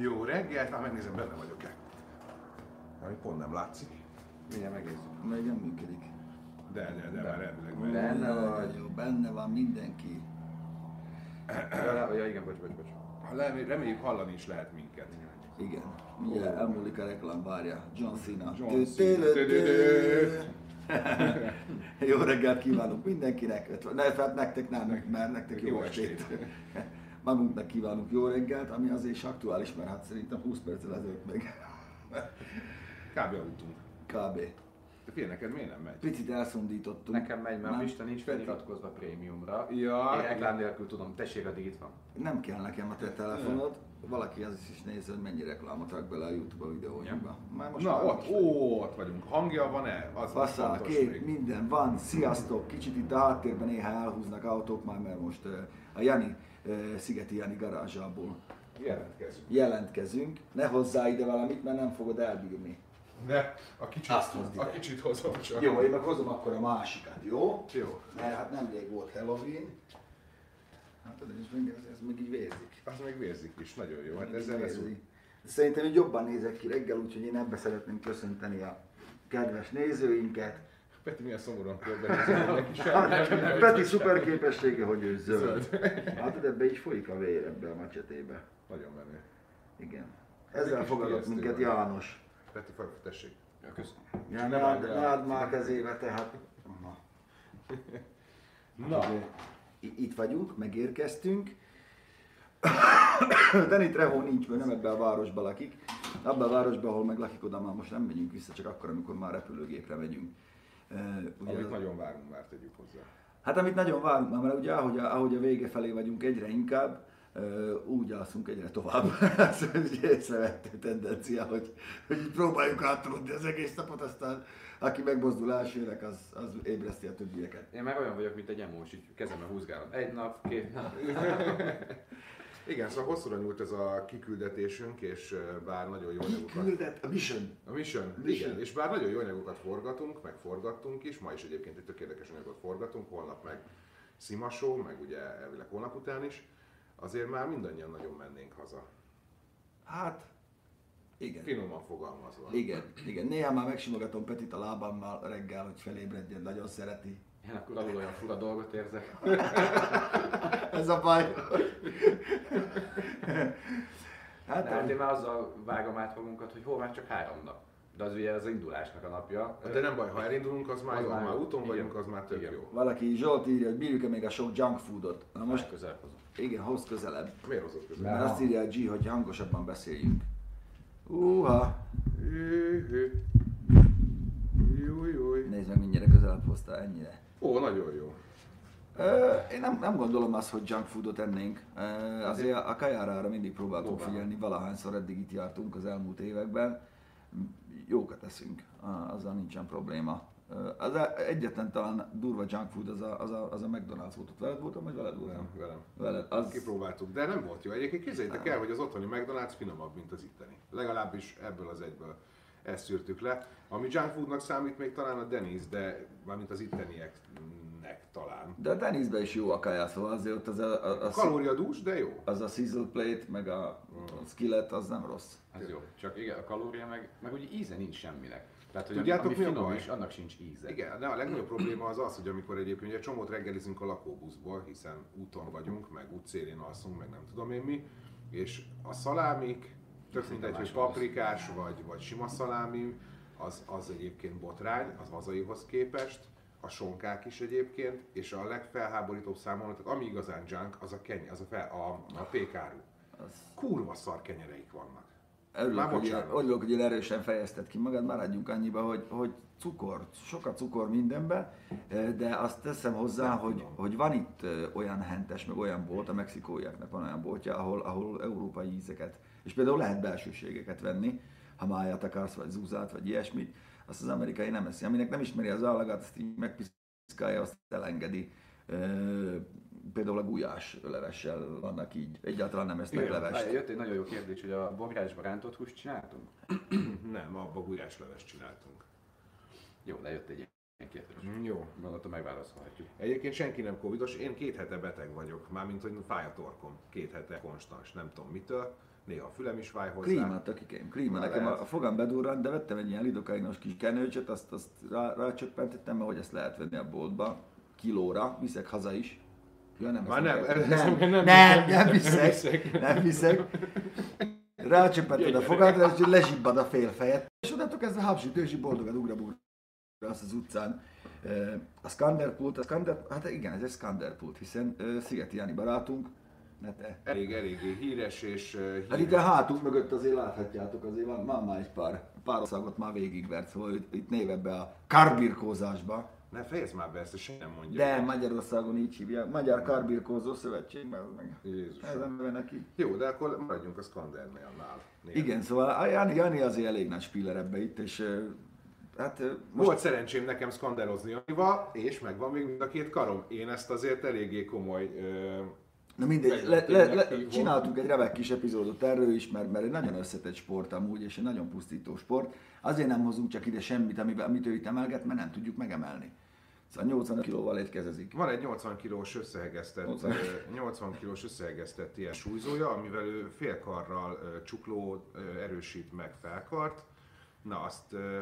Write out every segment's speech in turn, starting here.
Jó reggelt, már megnézem, benne vagyok-e. Ami pont nem látszik. Mindjárt megnézzük. Még nem működik. De, de, de, már elvileg. Benne vagy. Jó, benne van mindenki. Ja, ja, igen, bocs, bocs, bocs. Reméljük hallani is lehet minket. Igen. Mindjárt elmúlik a reklám, várja. John Cena. John Cena. Jó reggelt kívánunk mindenkinek. Ne, hát nektek nem, mert nektek jó Jó estét. estét. Magunknak kívánunk jó reggelt, ami azért is aktuális, mert hát szerintem 20 perccel ezelőtt meg Kb. aludtunk. kb. De figyelj, neked miért nem megy? Picit elszondítottunk. Nekem megy, mert a Nem. lista nincs feliratkozva prémiumra. Ja. Én reklám nélkül tudom, tessék, addig itt van. Nem kell nekem a te telefonod. Valaki az is nézze, hogy mennyi reklámot rak bele a YouTube-a videóinkba. Már most Na, már ott, ó, ott vagyunk. Hangja van-e? Az fontos kép, még. minden van, sziasztok! Kicsit itt a háttérben néha elhúznak autók már, mert most uh, a Jani, Szigeti Jani garázsából Jelentkezünk. jelentkezünk. Ne hozzá ide valamit, mert nem fogod elbírni. De a kicsit, Azt hozd ide. a kicsit hozom csak. Jó, én meg hozom akkor a másikat, jó? Jó. Mert hát nemrég volt Halloween. Hát tudod, és még ez, még így vérzik. Az még vérzik is, nagyon jó. Hát ezzel lesz vérzik. Szerintem így jobban nézek ki reggel, úgyhogy én ebbe szeretném köszönteni a kedves nézőinket. Peti milyen szomorúan körbenézett neki Hát, Peti szuper képessége, hogy ő zöld. Hát ebbe így folyik a vér ebbe a macsetébe. Nagyon menő. Igen. Ez Ezzel fogadott minket. János. Peti, faj, tessék. Ja, köszönöm. Ja, ne add, áll ne add már kezébe, tehát. Na. Na, i- Itt vagyunk, megérkeztünk. Dani Treho nincs, mert nem ebben a városban lakik. Abban a városban, ahol meg lakik, oda már most nem megyünk vissza, csak akkor, amikor már repülőgépre megyünk. Ugye amit az- nagyon várunk már, tegyük hozzá. Hát amit nagyon várunk már, mert ugye ahogy a, ahogy a vége felé vagyunk egyre inkább, úgy alszunk egyre tovább. Ez ugye észrevettő tendencia, hogy, hogy próbáljuk átolni az egész napot, aztán aki megmozdul elsőnek, az, az ébreszti a többieket. Én már olyan vagyok, mint egy emós, így kezembe húzgálom. Egy nap, két nap. Igen, szóval hosszúra nyúlt ez a kiküldetésünk, és bár nagyon jó anyagokat... Küldet, a mission. A mission, Mission. igen, és bár nagyon jó anyagokat forgatunk, meg forgattunk is, ma is egyébként egy tök érdekes anyagot forgatunk, holnap meg Szimasó, meg ugye elvileg holnap után is, azért már mindannyian nagyon mennénk haza. Hát, igen. Finoman fogalmazva. Igen, igen. Néha már megsimogatom Petit a lábammal reggel, hogy felébredjen, nagyon szereti. Én akkor alul olyan fura dolgot érzek. Ez a baj. hát, De hát én már azzal vágom át magunkat, hogy hol már csak három nap. De az ugye az indulásnak a napja. De nem baj, ha elindulunk, az már Az jó, ha már úton Igen. vagyunk, az már tök Igen. jó. valaki Zsolt írja, hogy bírjuk-e még a sok junk foodot. Na most, közel hozom. igen, hoz közelebb. Miért hozott közel? Mert azt írja a G, hogy hangosabban beszéljünk. Uha. Júj, júj. nézd meg, mindjárt közelebb hozta ennyire. Ó, nagyon jó. Én nem, nem gondolom azt, hogy junk foodot ennénk. Azért a kajára arra mindig próbáltunk Próbálom. figyelni, valahányszor eddig itt jártunk az elmúlt években. Jókat eszünk, azzal nincsen probléma. Az a- egyetlen talán durva junk food az a, az a, az a McDonald's volt. Ott veled voltam, vagy veled voltam? Nem, velem. Veled. Az, Kipróbáltuk, de nem volt jó. Egyébként képzeljétek el, hogy az otthoni McDonald's finomabb, mint az itteni. Legalábbis ebből az egyből ezt szűrtük le. Ami junk foodnak számít még talán a Denny's, de mármint az ittenieknek talán. de a Denny'sben is jó a kaja, szóval azért ott az a, a, a, Kalóriadús, de jó. az a sizzle plate, meg a, a skillet, az nem rossz. Az jó. Csak igen, a kalória meg, meg ugye íze nincs semminek. Tehát, hogy Tudjátok, ami mi a baj? is, annak sincs íze. Igen, de a legnagyobb probléma az az, hogy amikor egyébként egy csomót reggelizünk a lakóbuszból, hiszen úton vagyunk, meg útszélén alszunk, meg nem tudom én mi, és a szalámik, tök mindegy, hogy paprikás vagy, vagy sima szalámi, az, az egyébként botrány, az hazaihoz képest, a sonkák is egyébként, és a legfelháborítóbb számomra, tehát ami igazán junk, az a, keny, az a, fel, a, a pékáru. Kurva szar kenyereik vannak. Örülök, hogy, örülök, hogy erősen fejezted ki magad, maradjunk annyiba, hogy, hogy cukor, sokat cukor mindenben, eh, de azt teszem hozzá, Nem hogy, tudom. hogy van itt eh, olyan hentes, meg olyan bolt, a mexikóiaknak van olyan boltja, ahol, ahol európai ízeket, és például lehet belsőségeket venni, ha máját akarsz, vagy zúzát, vagy ilyesmit, azt az amerikai nem eszi. Aminek nem ismeri az allagát, azt így megpiszkálja, azt elengedi. Eh, Például a gulyás levessel vannak így, egyáltalán nem esznek Igen, levest. Várj, Jött egy nagyon jó kérdés, hogy a bográcsban rántott húst csináltunk? Nem, abba gulyáslevest csináltunk. Jó, de jött egy ilyen kérdés. Mm, Jó. Gondoltam megválaszolhatjuk. Egyébként senki nem covidos, én két hete beteg vagyok, mármint hogy fáj a torkom, két hete konstans, nem tudom mitől, néha a fülem is fáj hozzá. Klíma, tökikém, klíma. Nekem lehet. a fogam bedurrant, de vettem egy ilyen lidokainos kis kenőcsöt, azt, azt rá, rácsöppentettem, mert hogy ezt lehet venni a boltba, kilóra, viszek haza is. Ja, nem, Már nem, nem, nem- nem, nem- nem, nem viszek, viszek. nem viszek. Rácsöppented a fogadra, és lezsibbad a fél fejet. És onnantól kezdve habsütős, így boldogan ugrabúr azt az utcán. A Skanderpult, a Skander, hát igen, ez egy Skanderpult, hiszen Szigeti Jani barátunk, ne te. Elég, eléggé híres és híres. Hát itt a hátunk mögött azért láthatjátok, azért van, van már egy pár, pár országot már végigvert, szóval itt, itt névebbe a karbirkózásba. Ne fejezd már be ezt, senki nem mondja. De Magyarországon így hívják, Magyar Karbirkózó Szövetség, mert meg Jézus. ez nem neve neki. Jó, de akkor maradjunk a Skandernél. Igen, szóval Jani, Jani azért elég nagy spiller ebbe itt, és hát most Volt szerencsém nekem szkanderozni Janival, és megvan még mind a két karom. Én ezt azért eléggé komoly... Ö... Na mindegy, le, le, le, csináltunk egy remek kis epizódot erről is, mert, mert egy nagyon összetett sport amúgy, és egy nagyon pusztító sport. Azért nem hozunk csak ide semmit, amiben, amit ő itt emelget, mert nem tudjuk megemelni. Szóval 80 kilóval egykezezik. Van egy 80 kilós összehegesztett, 80. ö, 80 kilós összehegesztett ilyen súlyzója, amivel ő félkarral ö, csukló ö, erősít meg felkart. Na azt, ö,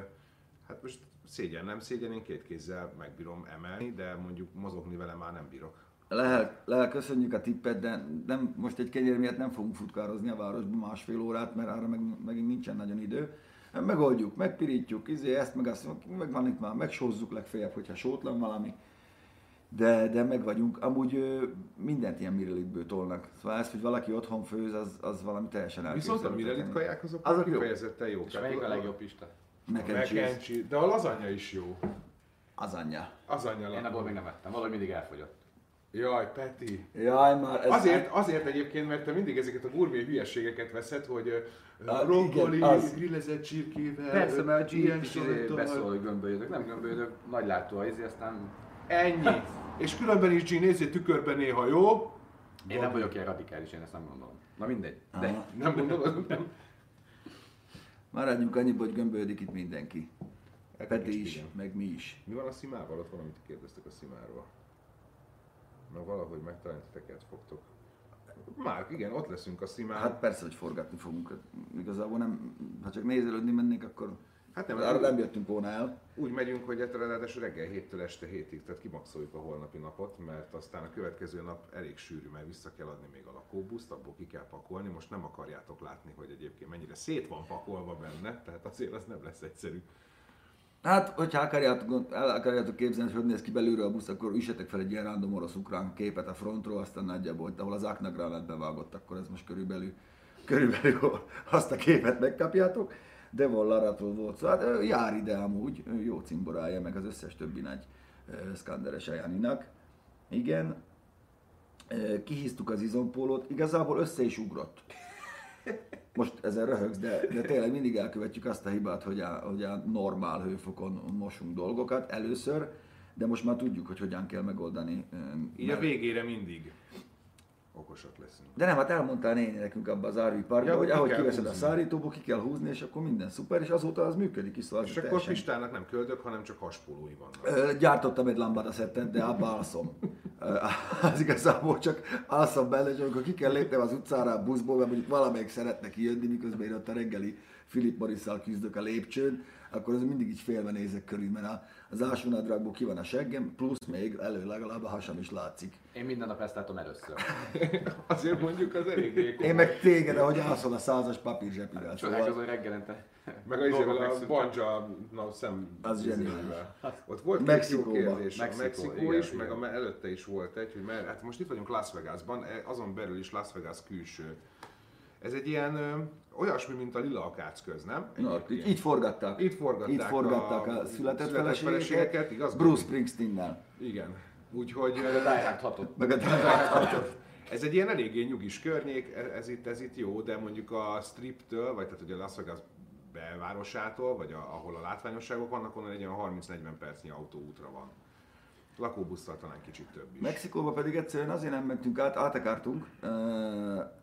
hát most szégyen nem szégyen, én két kézzel megbírom emelni, de mondjuk mozogni vele már nem bírok. Lehel, Lehel, köszönjük a tippet, de nem, most egy kenyér miatt nem fogunk futkározni a városban másfél órát, mert arra meg, megint nincsen nagyon idő. Megoldjuk, megpirítjuk, izé, ezt meg azt, meg van itt már, megsózzuk legfeljebb, hogyha sótlan valami. De, de meg vagyunk. Amúgy ö, mindent ilyen mirelitből tolnak. Szóval ez, hogy valaki otthon főz, az, az valami teljesen Viszont a elképzelhetetlen. mirelit kaják azok, Azok jó. kifejezetten jók. És melyik a legjobb Pista? Mac. De a lazanya is jó. Az anyja. Az anyja Én abból még nem ettem, valahogy mindig elfogyott. Jaj, Peti. Jaj, már ez Azért, azért egyébként, mert te mindig ezeket a gurmé hülyeségeket veszed, hogy Ah, brokkoli, grillezett csirkével, Persze, mert a ilyen is beszól, hogy gömbölyödök. Nem gömbölyödök, nagy látó a izé, aztán Ennyi. És különben is G, nézzél tükörben néha, jó? én nem vagyok ilyen radikális, én ezt nem gondolom. Na mindegy. De Aha. Nem gondolod? Nem. Maradjunk annyiba, hogy gömbölyödik itt mindenki. Peti is, igen. meg mi is. Mi van a szimával? Ott valamit kérdeztek a szimáról. Na valahogy megtalálni titeket fogtok. Már igen, ott leszünk a szimán. Hát persze, hogy forgatni fogunk. Igazából nem, ha csak nézelődni mennénk, akkor Hát nem, arra nem jöttünk volna el. Úgy megyünk, hogy ráadásul reggel héttől este hétig, tehát kimaxoljuk a holnapi napot, mert aztán a következő nap elég sűrű, mert vissza kell adni még a lakóbuszt, abból ki kell pakolni. Most nem akarjátok látni, hogy egyébként mennyire szét van pakolva benne, tehát azért az nem lesz egyszerű. Hát, hogyha akarjátok, el akarjátok képzelni, hogy hogy néz ki belülről a busz, akkor üssetek fel egy ilyen random orosz-ukrán képet a frontról, aztán nagyjából, ahol az Aknagra lett bevágott, akkor ez most körülbelül, körülbelül azt a képet megkapjátok. De Laratól volt szó, ő jár ide amúgy, jó cimborája, meg az összes többi nagy szkanderes Ajaninak. Igen, kihíztuk az izompólót, igazából össze is ugrott. Most ezen röhögsz, de, de tényleg mindig elkövetjük azt a hibát, hogy a, hogy a normál hőfokon mosunk dolgokat először, de most már tudjuk, hogy hogyan kell megoldani. Így a végére mindig okosak leszünk. de nem, hát elmondtál néni nekünk abban az árvíparkban, Ja, hogy ahogy kiveszed a húzni. szárítóból, ki kell húzni, és akkor minden szuper, és azóta az működik is, szóval És akkor teljesen- Pistának nem köldök, hanem csak haspolói vannak. Ö, Gyártottam egy lambada szettet, de abba alszom. Az igazából csak alszom benne, és amikor ki kell lépnem az utcára a buszból, mert mondjuk valamelyik szeretne kijönni, miközben én ott a reggeli Philip Morrisszal küzdök a lépcsőn, akkor az mindig így félve nézek körül, mert a- az ásvonadrágból ki van a seggem, plusz még elő legalább a hasam is látszik. Én minden nap ezt látom először. Azért mondjuk az eléggé komoly. Én meg téged, ahogy alszol a százas papírzsepivel. Csodálkozó, Szóval hogy reggelente Meg a, izével, a banja na, szem... Az zseniális. Ott volt Mexikóba. kérdés. Mexikó, a Mexikó igen, is, igen. meg a me- előtte is volt egy, hogy mert, hát most itt vagyunk Las Vegasban, e- azon belül is Las Vegas külső. Ez egy ilyen olyasmi, mint a Lila Akácköz, nem? Na, így, így forgatták. Itt forgatták Itt forgatták a, a született, született feleségeket, igaz? Bruce Springsteen-nel. Igen. Úgyhogy Meg a Die 6 Meg a ez egy ilyen eléggé nyugis környék, e- ez itt, ez itt jó, de mondjuk a striptől, vagy tehát hogy a Las Vegas belvárosától, vagy a, ahol a látványosságok vannak, onnan egy olyan 30-40 percnyi autóútra van. Lakóbusszal talán kicsit több is. Mexikóba pedig egyszerűen azért nem mentünk át, átakártunk, uh,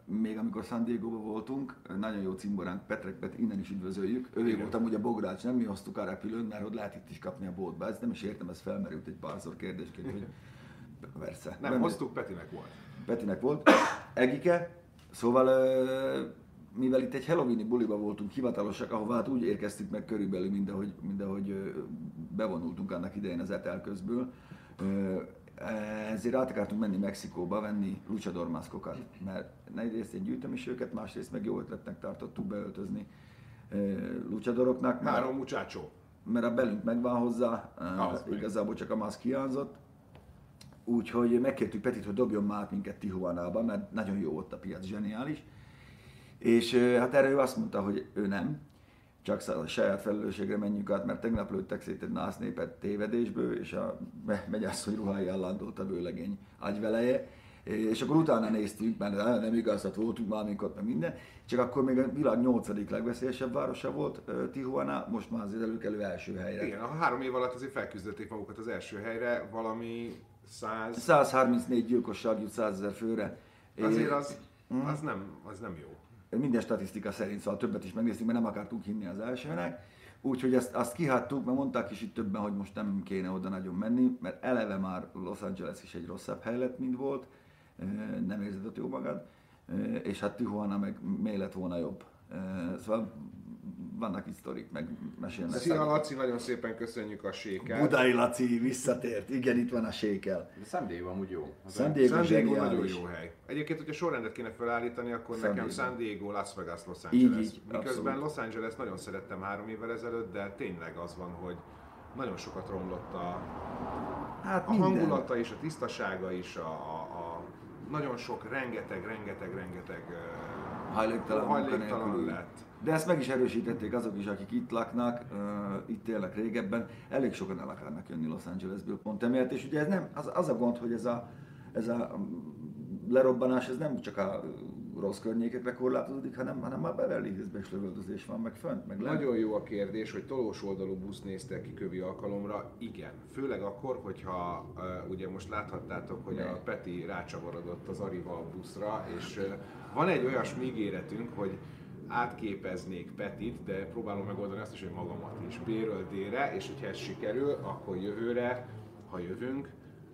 még amikor San Diego-ba voltunk, nagyon jó cimboránk, Petrek Pet, innen is üdvözöljük. Ő volt amúgy a bogrács, nem mi hoztuk a repülőn, mert hogy lehet itt is kapni a boltba. Ez nem is értem, ez felmerült egy párszor kérdésként, hogy persze. Nem, hoztuk, Petinek volt. Petinek volt, Egike, szóval mivel itt egy Halloweeni buliba voltunk hivatalosak, ahová hát úgy érkeztük meg körülbelül, mint ahogy, mint ahogy bevonultunk annak idején az etel közből, ezért át akartunk menni Mexikóba venni luchador mert egyrészt egy gyűjtöm is őket, másrészt meg jó ötletnek tartottuk beöltözni ö, luchadoroknak. mert- Három muchacho. mert a belünk megvan hozzá, Az igazából csak a maszk hiányzott. Úgyhogy megkértük Petit, hogy dobjon már minket Tijuanába, mert nagyon jó ott a piac, zseniális. És hát erre ő azt mondta, hogy ő nem, csak a saját felelősségre menjünk át, mert tegnap lőttek szét egy nász népet tévedésből, és a me- megyasszony ruháján landolt a vőlegény agyveleje. És akkor utána néztünk, mert "Á, nem igaz, hát voltunk már mink ott, meg minden. Csak akkor még a világ nyolcadik legveszélyesebb városa volt Tijuana, most már azért előkelő első helyre. Igen, a három év alatt azért felküzdötték magukat az első helyre, valami 100... 134 gyilkosság jut 100 ezer főre. Azért az, az, nem, az nem jó. Minden statisztika szerint, szóval többet is megnéztünk, mert nem akartunk hinni az elsőnek. Úgyhogy ezt, azt kihattuk, mert mondták is itt többen, hogy most nem kéne oda nagyon menni, mert eleve már Los Angeles is egy rosszabb hely lett, mint volt, nem érzed ott jó magad, és hát Tijuana meg még lett volna jobb. Szóval vannak itt sztorik, meg mesélnek. Szia Laci, nagyon szépen köszönjük a séket. Budai Laci visszatért, igen, itt van a sékel. De San Diego amúgy jó. San Diego San Diego nagyon jó hely. Egyébként, hogyha sorrendet kéne felállítani, akkor San nekem. San Diego, Las Vegas, Los Így, Angeles. így, Miközben abszolút. Los Angeles nagyon szerettem három évvel ezelőtt, de tényleg az van, hogy nagyon sokat romlott a, Hát a minden. hangulata is, a tisztasága is, a, a, a nagyon sok, rengeteg, rengeteg, rengeteg ö, Hajléktalan hajléktalan lett. De ezt meg is erősítették azok is, akik itt laknak, uh, itt élnek régebben. Elég sokan el akarnak jönni Los Angelesből pont emiatt, és ugye ez nem, az, az a gond, hogy ez a, ez a mm, lerobbanás, ez nem csak a rossz környékekre korlátozódik, hanem, hanem már Beverly Hillsben is lövöldözés van, meg fönt, meg lent. Nagyon jó a kérdés, hogy tolós oldalú busz néztek ki kövi alkalomra. Igen, főleg akkor, hogyha uh, ugye most láthattátok, hogy a Peti rácsavarodott az Arival buszra, és uh, van egy olyasmi ígéretünk, hogy átképeznék Petit, de próbálom megoldani azt is, hogy magamat is B-ről D-re, és hogyha ez sikerül, akkor jövőre, ha jövünk,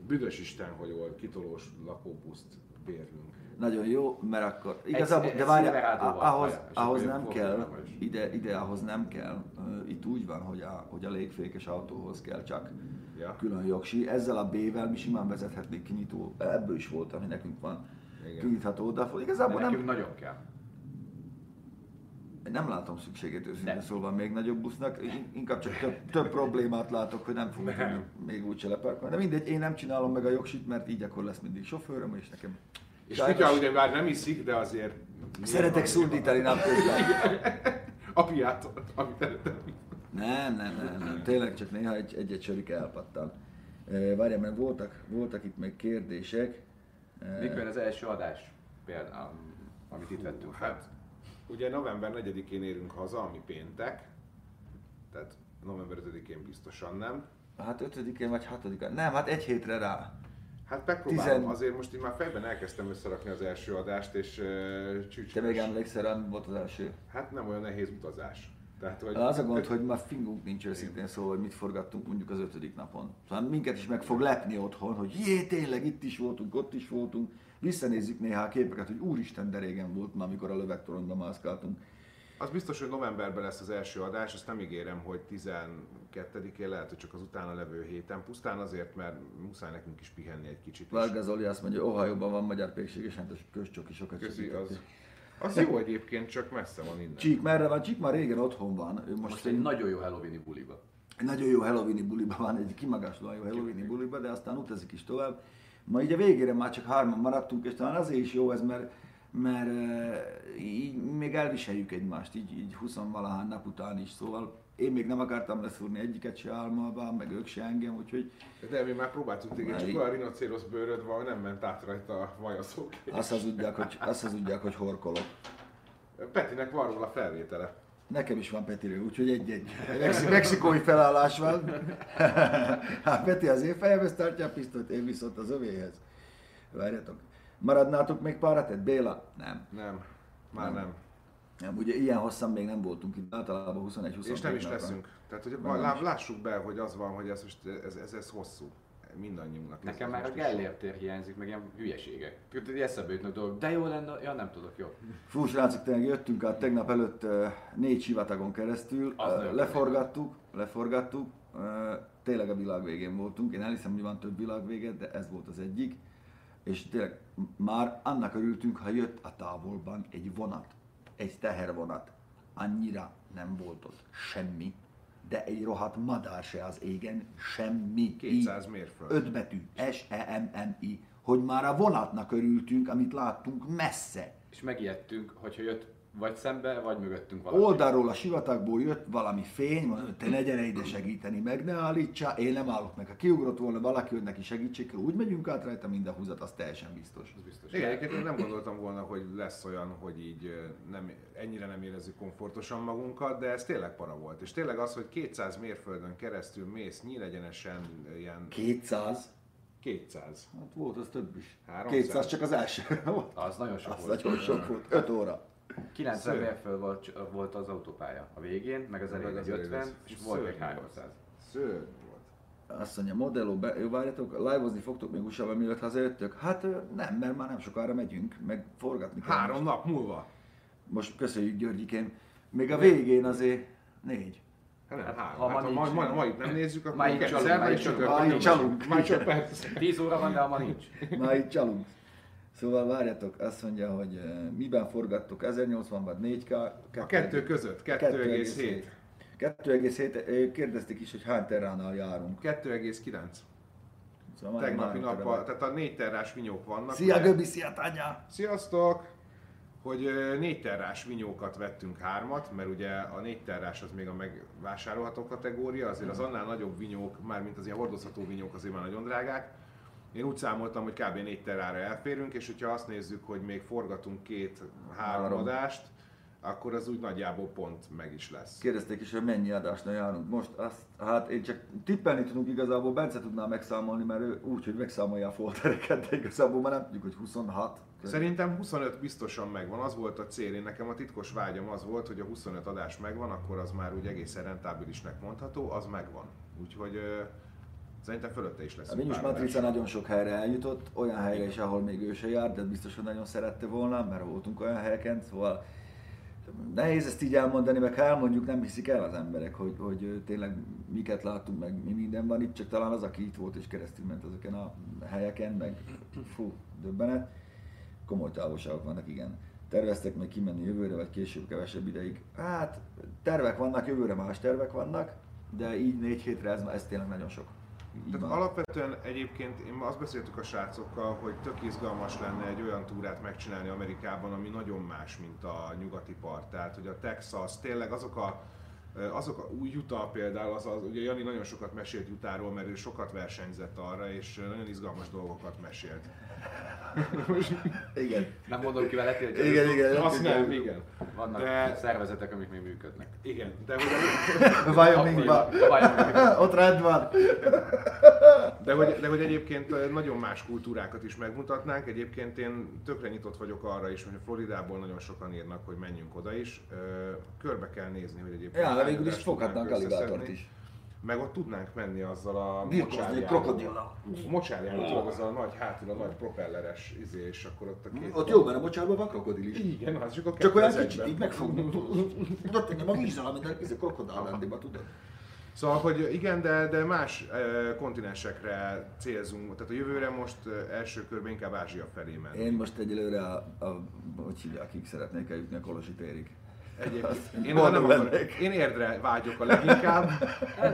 büdös Isten, hogy jól kitolós lakóbuszt bérlünk. Nagyon jó, mert akkor igazából, de várjál, ahhoz, ahhoz nem kell, ide, ide ahhoz nem kell, itt úgy van, hogy a, hogy a légfékes autóhoz kell csak Ja. külön jogsi. Ezzel a B-vel mi simán vezethetnénk kinyitó, ebből is volt, ami nekünk van. Kinyitható, De igazából nem, nagyon kell. nem látom szükségét őszintén szólva még nagyobb busznak, In- inkább csak több, több problémát látok, hogy nem fogok Nem. még úgy se leparkolni. De mindegy, én nem csinálom meg a jogsit, mert így akkor lesz mindig sofőröm, és nekem És Sajnos- Mika ugye már nem iszik, de azért... Szeretek szundítani napközben. A piát, amit előtte. Nem, nem, nem, nem. Tényleg csak néha egy, egy-egy sörük elpattan. Várjál, mert voltak, voltak itt még kérdések. Mikor az első adás például, amit itt vettünk fel? Hát, ugye november 4-én érünk haza, ami péntek. Tehát november 5-én biztosan nem. Hát ötödikén vagy hatodikán. Nem, hát egy hétre rá. Hát megpróbálom, Tizen- azért most így már fejben elkezdtem összerakni az első adást, és uh, Te csücsös. még emlékszel, mi volt az első? Hát nem olyan nehéz utazás. Tehát, hogy Az a gond, hogy már fingunk nincs őszintén szóval, hogy mit forgattunk mondjuk az ötödik napon. Szóval minket is meg fog lepni otthon, hogy jé, tényleg itt is voltunk, ott is voltunk. Visszanézzük néha a képeket, hogy úristen, de régen volt már, amikor a lövegtoronyban mászkáltunk. Az biztos, hogy novemberben lesz az első adás, azt nem ígérem, hogy 12-én lehet, hogy csak az utána levő héten, pusztán azért, mert muszáj nekünk is pihenni egy kicsit. Varga Zoli azt mondja, Ohio-ban van magyar pékség, és hát a közcsoki sokat Köszi, az, az jó egyébként, csak messze van innen. Csík merre van? Csík már régen otthon van. Ő most, Most egy nagyon jó Halloweeni buliba. egy nagyon jó Halloweeni buliba van, egy kimagaslóan jó Halloweeni buliba, de aztán utazik is tovább. Ma így a végére már csak hárman maradtunk, és talán azért is jó ez, mert, mert eh, így még elviseljük egymást, így, így 20 valahány nap után is, szóval én még nem akartam leszúrni egyiket se álmában, meg ők se engem, úgyhogy De mi már próbáltuk téged, Már csak olyan rinocérosz bőröd van, nem ment át rajta a vajaszok. azt hazudják, hogy, azt hazudják, hogy horkolok. Petinek van róla felvétele. Nekem is van Petiről, úgyhogy egy-egy Mexi- mexikói felállás van. hát Peti az én fejemhez tartja a pisztolyt, én viszont az övéhez. Várjatok. Maradnátok még párat? Béla? Nem. Nem, már Nem. nem. Nem. Ugye ilyen hosszan még nem voltunk itt, általában 21 22 És nem is napra. leszünk. Tehát, hogy lá- lássuk be, hogy az van, hogy ez most ez, ez, ez hosszú. mindannyiunknak. Nekem már a Gellért tér hiányzik, meg ilyen hülyeségek. Eszembe jutnak dolgok, de jó lenne, ja nem tudok, jó. Fú, srácok, tényleg jöttünk át tegnap előtt négy sivatagon keresztül, Az leforgattuk, leforgattuk, tényleg a világ végén voltunk, én elhiszem, hogy van több világvége, de ez volt az egyik, és tényleg már annak örültünk, ha jött a távolban egy vonat, egy tehervonat, annyira nem volt ott semmi, de egy rohadt madár se az égen, semmi. 200 mérföld. Öt betű, S-E-M-M-I, hogy már a vonatnak örültünk, amit láttunk messze. És megijedtünk, hogyha jött vagy szembe, vagy mögöttünk valaki. Oldalról a sivatagból jött valami fény, mondom, te ne gyere ide segíteni, meg ne állítsa, én nem állok meg. Ha kiugrott volna valaki, hogy neki segítség kell, úgy megyünk át rajta, mint a húzat, az teljesen biztos. Az biztos. Igen, egyébként én nem gondoltam volna, hogy lesz olyan, hogy így nem, ennyire nem érezzük komfortosan magunkat, de ez tényleg para volt. És tényleg az, hogy 200 mérföldön keresztül mész nyílegyenesen ilyen 200? 200. Hát volt az több is. 300. 200 csak az első. Az nagyon sok Az volt. nagyon sok volt. 5 óra. 90 Szörny. mérföld volt, volt az autópálya a végén, meg az elején egy az 50, elején és volt egy 300. Szörny volt. Azt mondja, Modelo, be, jó, várjatok, live-ozni fogtok még usa mielőtt hazajöttök? Hát nem, mert már nem sokára megyünk, meg forgatni kell. Három nap múlva. Most köszönjük Györgyikém. Még a végén azért négy. Hát nem, Hát, három. ha Hát, ma ha ma, ma, ma, itt nem nézzük, akkor Ma itt csalunk, ma és itt csütörtökön Ma itt csalunk. megyünk. Már csak perc. 10 óra van, de ma nincs. Itt csalunk. Szóval várjatok, azt mondja, hogy miben forgattok, 1080 vagy 4K? A kettő között, 2,7. 2,7. eh, Kérdezték is, hogy hány terránál járunk. 2,9. Szóval már- Tegnapi már nappal, tehát a négy terrás vinyók vannak. Szia ugye? Göbi, szia Tanya! Sziasztok! Hogy négy terrás vinyókat vettünk hármat, mert ugye a négy terrás az még a megvásárolható kategória, azért az annál nagyobb vinyók, mármint az ilyen hordozható vinyók azért már nagyon drágák. Én úgy számoltam, hogy kb. négy terrára elférünk, és hogyha azt nézzük, hogy még forgatunk két-három Három. adást, akkor az úgy nagyjából pont meg is lesz. Kérdezték is, hogy mennyi adásnál járunk. Most azt, hát én csak tippelni tudunk igazából, Bence tudná megszámolni, mert ő úgy, hogy megszámolja a foldereket, de igazából már nem tudjuk, hogy 26. Szerintem 25 biztosan megvan, az volt a cél. Én nekem a titkos vágyam az volt, hogy a 25 adás megvan, akkor az már úgy egészen rentábilisnek mondható, az megvan. Úgyhogy szerintem fölötte is lesz. A Vinyus Matrica nagyon sok helyre eljutott, olyan helyre is, ahol még ő se járt, de biztos, hogy nagyon szerette volna, mert voltunk olyan helyeken, szóval nehéz ezt így elmondani, meg ha elmondjuk, nem hiszik el az emberek, hogy, hogy tényleg miket láttunk, meg mi minden van itt, csak talán az, aki itt volt és keresztül ment ezeken a helyeken, meg fú, döbbenet. Komoly távolságok vannak, igen. Terveztek meg kimenni jövőre, vagy később kevesebb ideig? Hát, tervek vannak, jövőre más tervek vannak, de így négy hétre ez, ez tényleg nagyon sok. Tehát alapvetően egyébként én azt beszéltük a srácokkal, hogy tök izgalmas lenne egy olyan túrát megcsinálni Amerikában, ami nagyon más, mint a nyugati part. Tehát, hogy a Texas, tényleg azok a azok a új Utah például, az, az, ugye Jani nagyon sokat mesélt Utahról, mert ő sokat versenyzett arra, és nagyon izgalmas dolgokat mesélt. Igen. Nem mondom ki vele, hogy Igen, igen. Azt nem, igen. vannak De- szervezetek, amik még működnek. Igen, de hogy. Wyomingban. Ott rend van. de, hogy, de hogy egyébként nagyon más kultúrákat is megmutatnánk. Egyébként én tökre nyitott vagyok arra is, hogy a Floridából nagyon sokan írnak, hogy menjünk oda is. Ö, Körbe kell nézni, hogy egyébként Ja, de végül is foghatnánk alligátort is. Meg ott tudnánk menni azzal a mocsárjával. Mocsárjával, tudod, azzal a nagy hátul, a nagy propelleres izé, és akkor ott a két... Ott jó, mert a mocsárban van krokodil is. Igen, az csak a Csak olyan az kicsit így megfogni. Tudod, engem a vízzel, amit ez a krokodál lendiba, tudod? Szóval, hogy igen, de, de más eh, kontinensekre célzunk. Tehát a jövőre most eh, első körben inkább Ázsia felé menni. Én most egyelőre a, a hogy hívják, kik szeretnék eljutni a Kolosi térig. Egyébként. Én, nem akarok, én érdre vágyok a leginkább,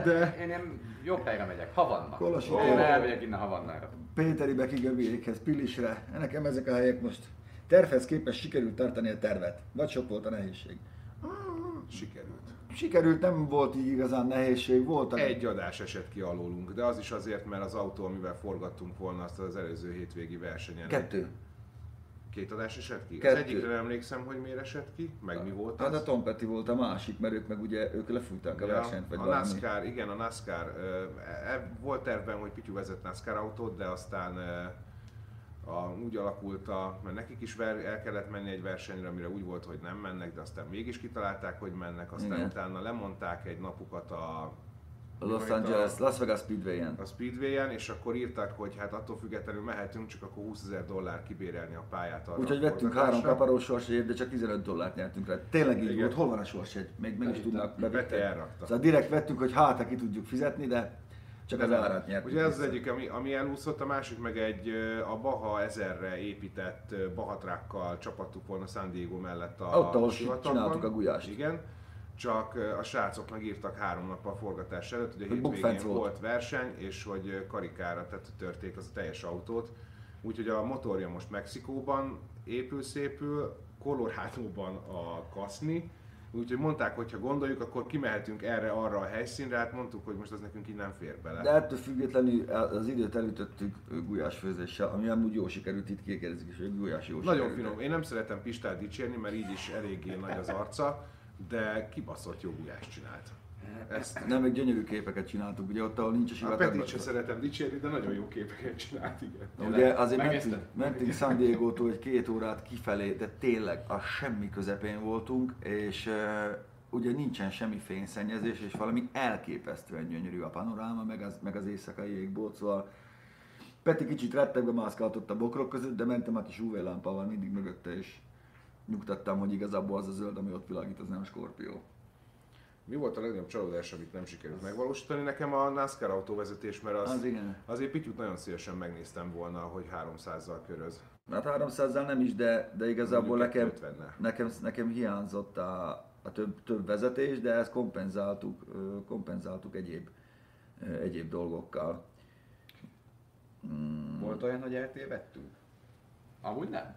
de Én nem jobb helyre megyek, Havanna. Kolozsi Én tér. elmegyek innen Havannára. Péteribe, Kigöbiékhez, Pilisre. Nekem ezek a helyek most tervhez képest sikerült tartani a tervet. Vagy sok volt a nehézség. sikerült. Sikerült, nem volt így igazán nehézség, voltak. Egy adás esett ki alólunk, de az is azért, mert az autó, amivel forgattunk volna azt az előző hétvégi versenyen. Kettő. Két adás esett ki? Kettő. Az egyikre nem emlékszem, hogy miért esett ki, meg mi volt Hát az. a Tom Petty volt a másik, mert ők meg ugye, ők lefújták a versenyt, vagy a valami. NASCAR, igen, a NASCAR, ö, e, volt tervben, hogy Pityu vezet NASCAR autót, de aztán ö, a, úgy alakult, a, mert nekik is ver, el kellett menni egy versenyre, amire úgy volt, hogy nem mennek, de aztán mégis kitalálták, hogy mennek, aztán Igen. utána lemondták egy napukat a A Los Angeles, Las Vegas Speedway-en. a Speedway-en, és akkor írták, hogy hát attól függetlenül mehetünk, csak akkor 20 ezer dollár kibérelni a pályát Úgyhogy a vettünk három kaparós sorsjegyet, de csak 15 dollárt nyertünk rá. Tényleg így volt, hol van a sorsjegy? Még meg is tudnak a- Beti bevitte. elrakta. Szóval direkt vettünk, hogy hát, ki tudjuk fizetni, de csak az árát nyertünk. Ugye ez az egyik, ami, ami elúszott, a másik meg egy a Baha 1000-re épített Bahatrákkal csapattuk volna San Diego mellett a Ott, ahol csináltuk a gulyást. Igen, csak a srácok megírtak három nappal a forgatás előtt, hogy a hétvégén volt. volt. verseny, és hogy karikára tehát törték az a teljes autót. Úgyhogy a motorja most Mexikóban épül szépül, Colorado-ban a kaszni, Úgyhogy mondták, hogy ha gondoljuk, akkor kimehetünk erre, arra a helyszínre, hát mondtuk, hogy most az nekünk így nem fér bele. De ettől függetlenül az időt elütöttük gulyásfőzéssel, ami amúgy jó sikerült, itt kérdezik is, hogy gulyás jó Nagyon sikerült. finom. Én nem szeretem Pistát dicsérni, mert így is eléggé nagy az arca, de kibaszott jó gulyást csinált. Ezt Nem, meg gyönyörű képeket csináltuk, ugye ott, ahol nincs a a sivatagban. Petit se szeretem dicsérni, de nagyon jó képeket csinált, igen. Na, Ugye azért mentünk, mentünk San Diego-tól egy két órát kifelé, de tényleg a semmi közepén voltunk, és uh, ugye nincsen semmi fényszennyezés, és valami elképesztően gyönyörű a panoráma, meg az, meg az éjszakai égbolt, szóval Peti kicsit rettegve mászkált ott a bokrok között, de mentem a kis UV lámpával mindig mögötte, és nyugtattam, hogy igazából az a zöld, ami ott világít, az nem skorpió. Mi volt a legnagyobb csalódás, amit nem sikerült megvalósítani? Nekem a NASCAR autóvezetés, mert az, Az igen. azért Pityut nagyon szívesen megnéztem volna, hogy 300-zal köröz. Hát 300-zal nem is, de, de igazából nekem, 250-nel. nekem, nekem hiányzott a, a több, több vezetés, de ezt kompenzáltuk, kompenzáltuk egyéb, egyéb dolgokkal. Volt olyan, hogy eltévedtünk? Amúgy nem.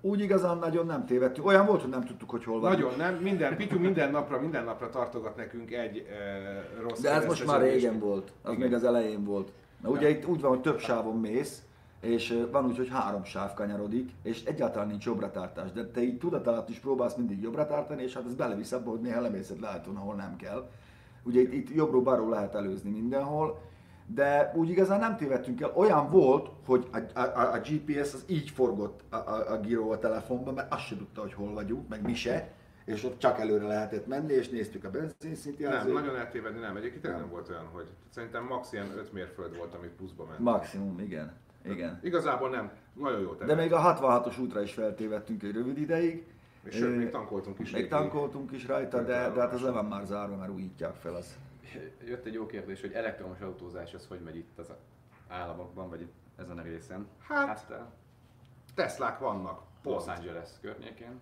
Úgy igazán nagyon nem tévedtünk. Olyan volt, hogy nem tudtuk, hogy hol van. Nagyon nem, minden, Pityu minden napra, minden napra tartogat nekünk egy e, rossz De ez most már régen volt, az Igen. még az elején volt. Na ugye itt úgy van, hogy több sávon mész, és ö, van úgy, hogy három sáv kanyarodik, és egyáltalán nincs jobbra-tartás. De te így tudat alatt is próbálsz mindig jobbra tartani, és hát ez belevisz abba, hogy néha lemészed lehetően, ahol nem kell. Ugye itt, itt jobbról-balról lehet előzni mindenhol, de úgy igazán nem tévedtünk el. Olyan volt, hogy a, a, a GPS az így forgott a, a, a gíró a telefonban, mert azt se tudta, hogy hol vagyunk, meg mi se, és ott csak előre lehetett menni, és néztük a benzinszint Nem, jelzőt. nagyon eltévedni nem. Egyébként nem Nem. volt olyan, hogy szerintem max ilyen 5 mérföld volt, amit pluszba ment. Maximum, igen. Igen. Igazából nem, nagyon jó De még a 66-os útra is feltévedtünk egy rövid ideig. És sőt, még tankoltunk is. Még tankoltunk is rajta, de, de hát az le van már zárva, mert újítják fel az. Jött egy jó kérdés, hogy elektromos autózás, az hogy megy itt az államokban, vagy itt ezen a részen? Hát- hát a Teslák vannak. Los Pont. Angeles környékén.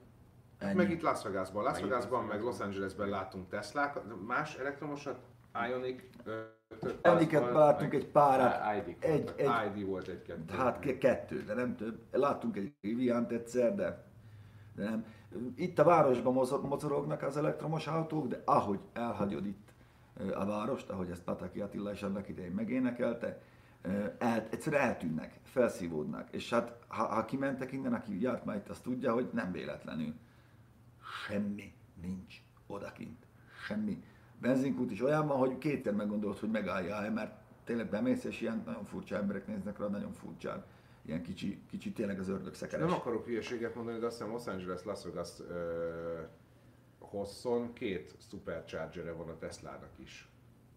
Ennyi. Meg itt Las Vegasban. Las Vegasban, meg Los. Angelesben láttunk Teslák. Más elektromosat? Ionic? Emléket láttunk egy párat, ID egy, egy, ID volt egy-kettő. hát ke- kettő, de nem több. Láttunk egy Riviant egyszer, de, de nem. Itt a városban mozo- mozorognak az elektromos autók, de ahogy elhagyod itt a várost, ahogy ezt Pataki Attila is annak idején megénekelte, el, egyszerűen eltűnnek, felszívódnak. És hát ha, ha kimentek innen, aki járt már itt, azt tudja, hogy nem véletlenül. Semmi nincs odakint. Semmi. Benzinkút is olyan van, hogy kétszer meggondolod, hogy megállja mert tényleg bemész, és ilyen nagyon furcsa emberek néznek rá, nagyon furcsán. Ilyen kicsi, kicsi tényleg az ördög szekeres. Nem akarok hülyeséget mondani, de azt hiszem Los Angeles, Las Vegas ö, hosszon két superchargere van a Teslának is.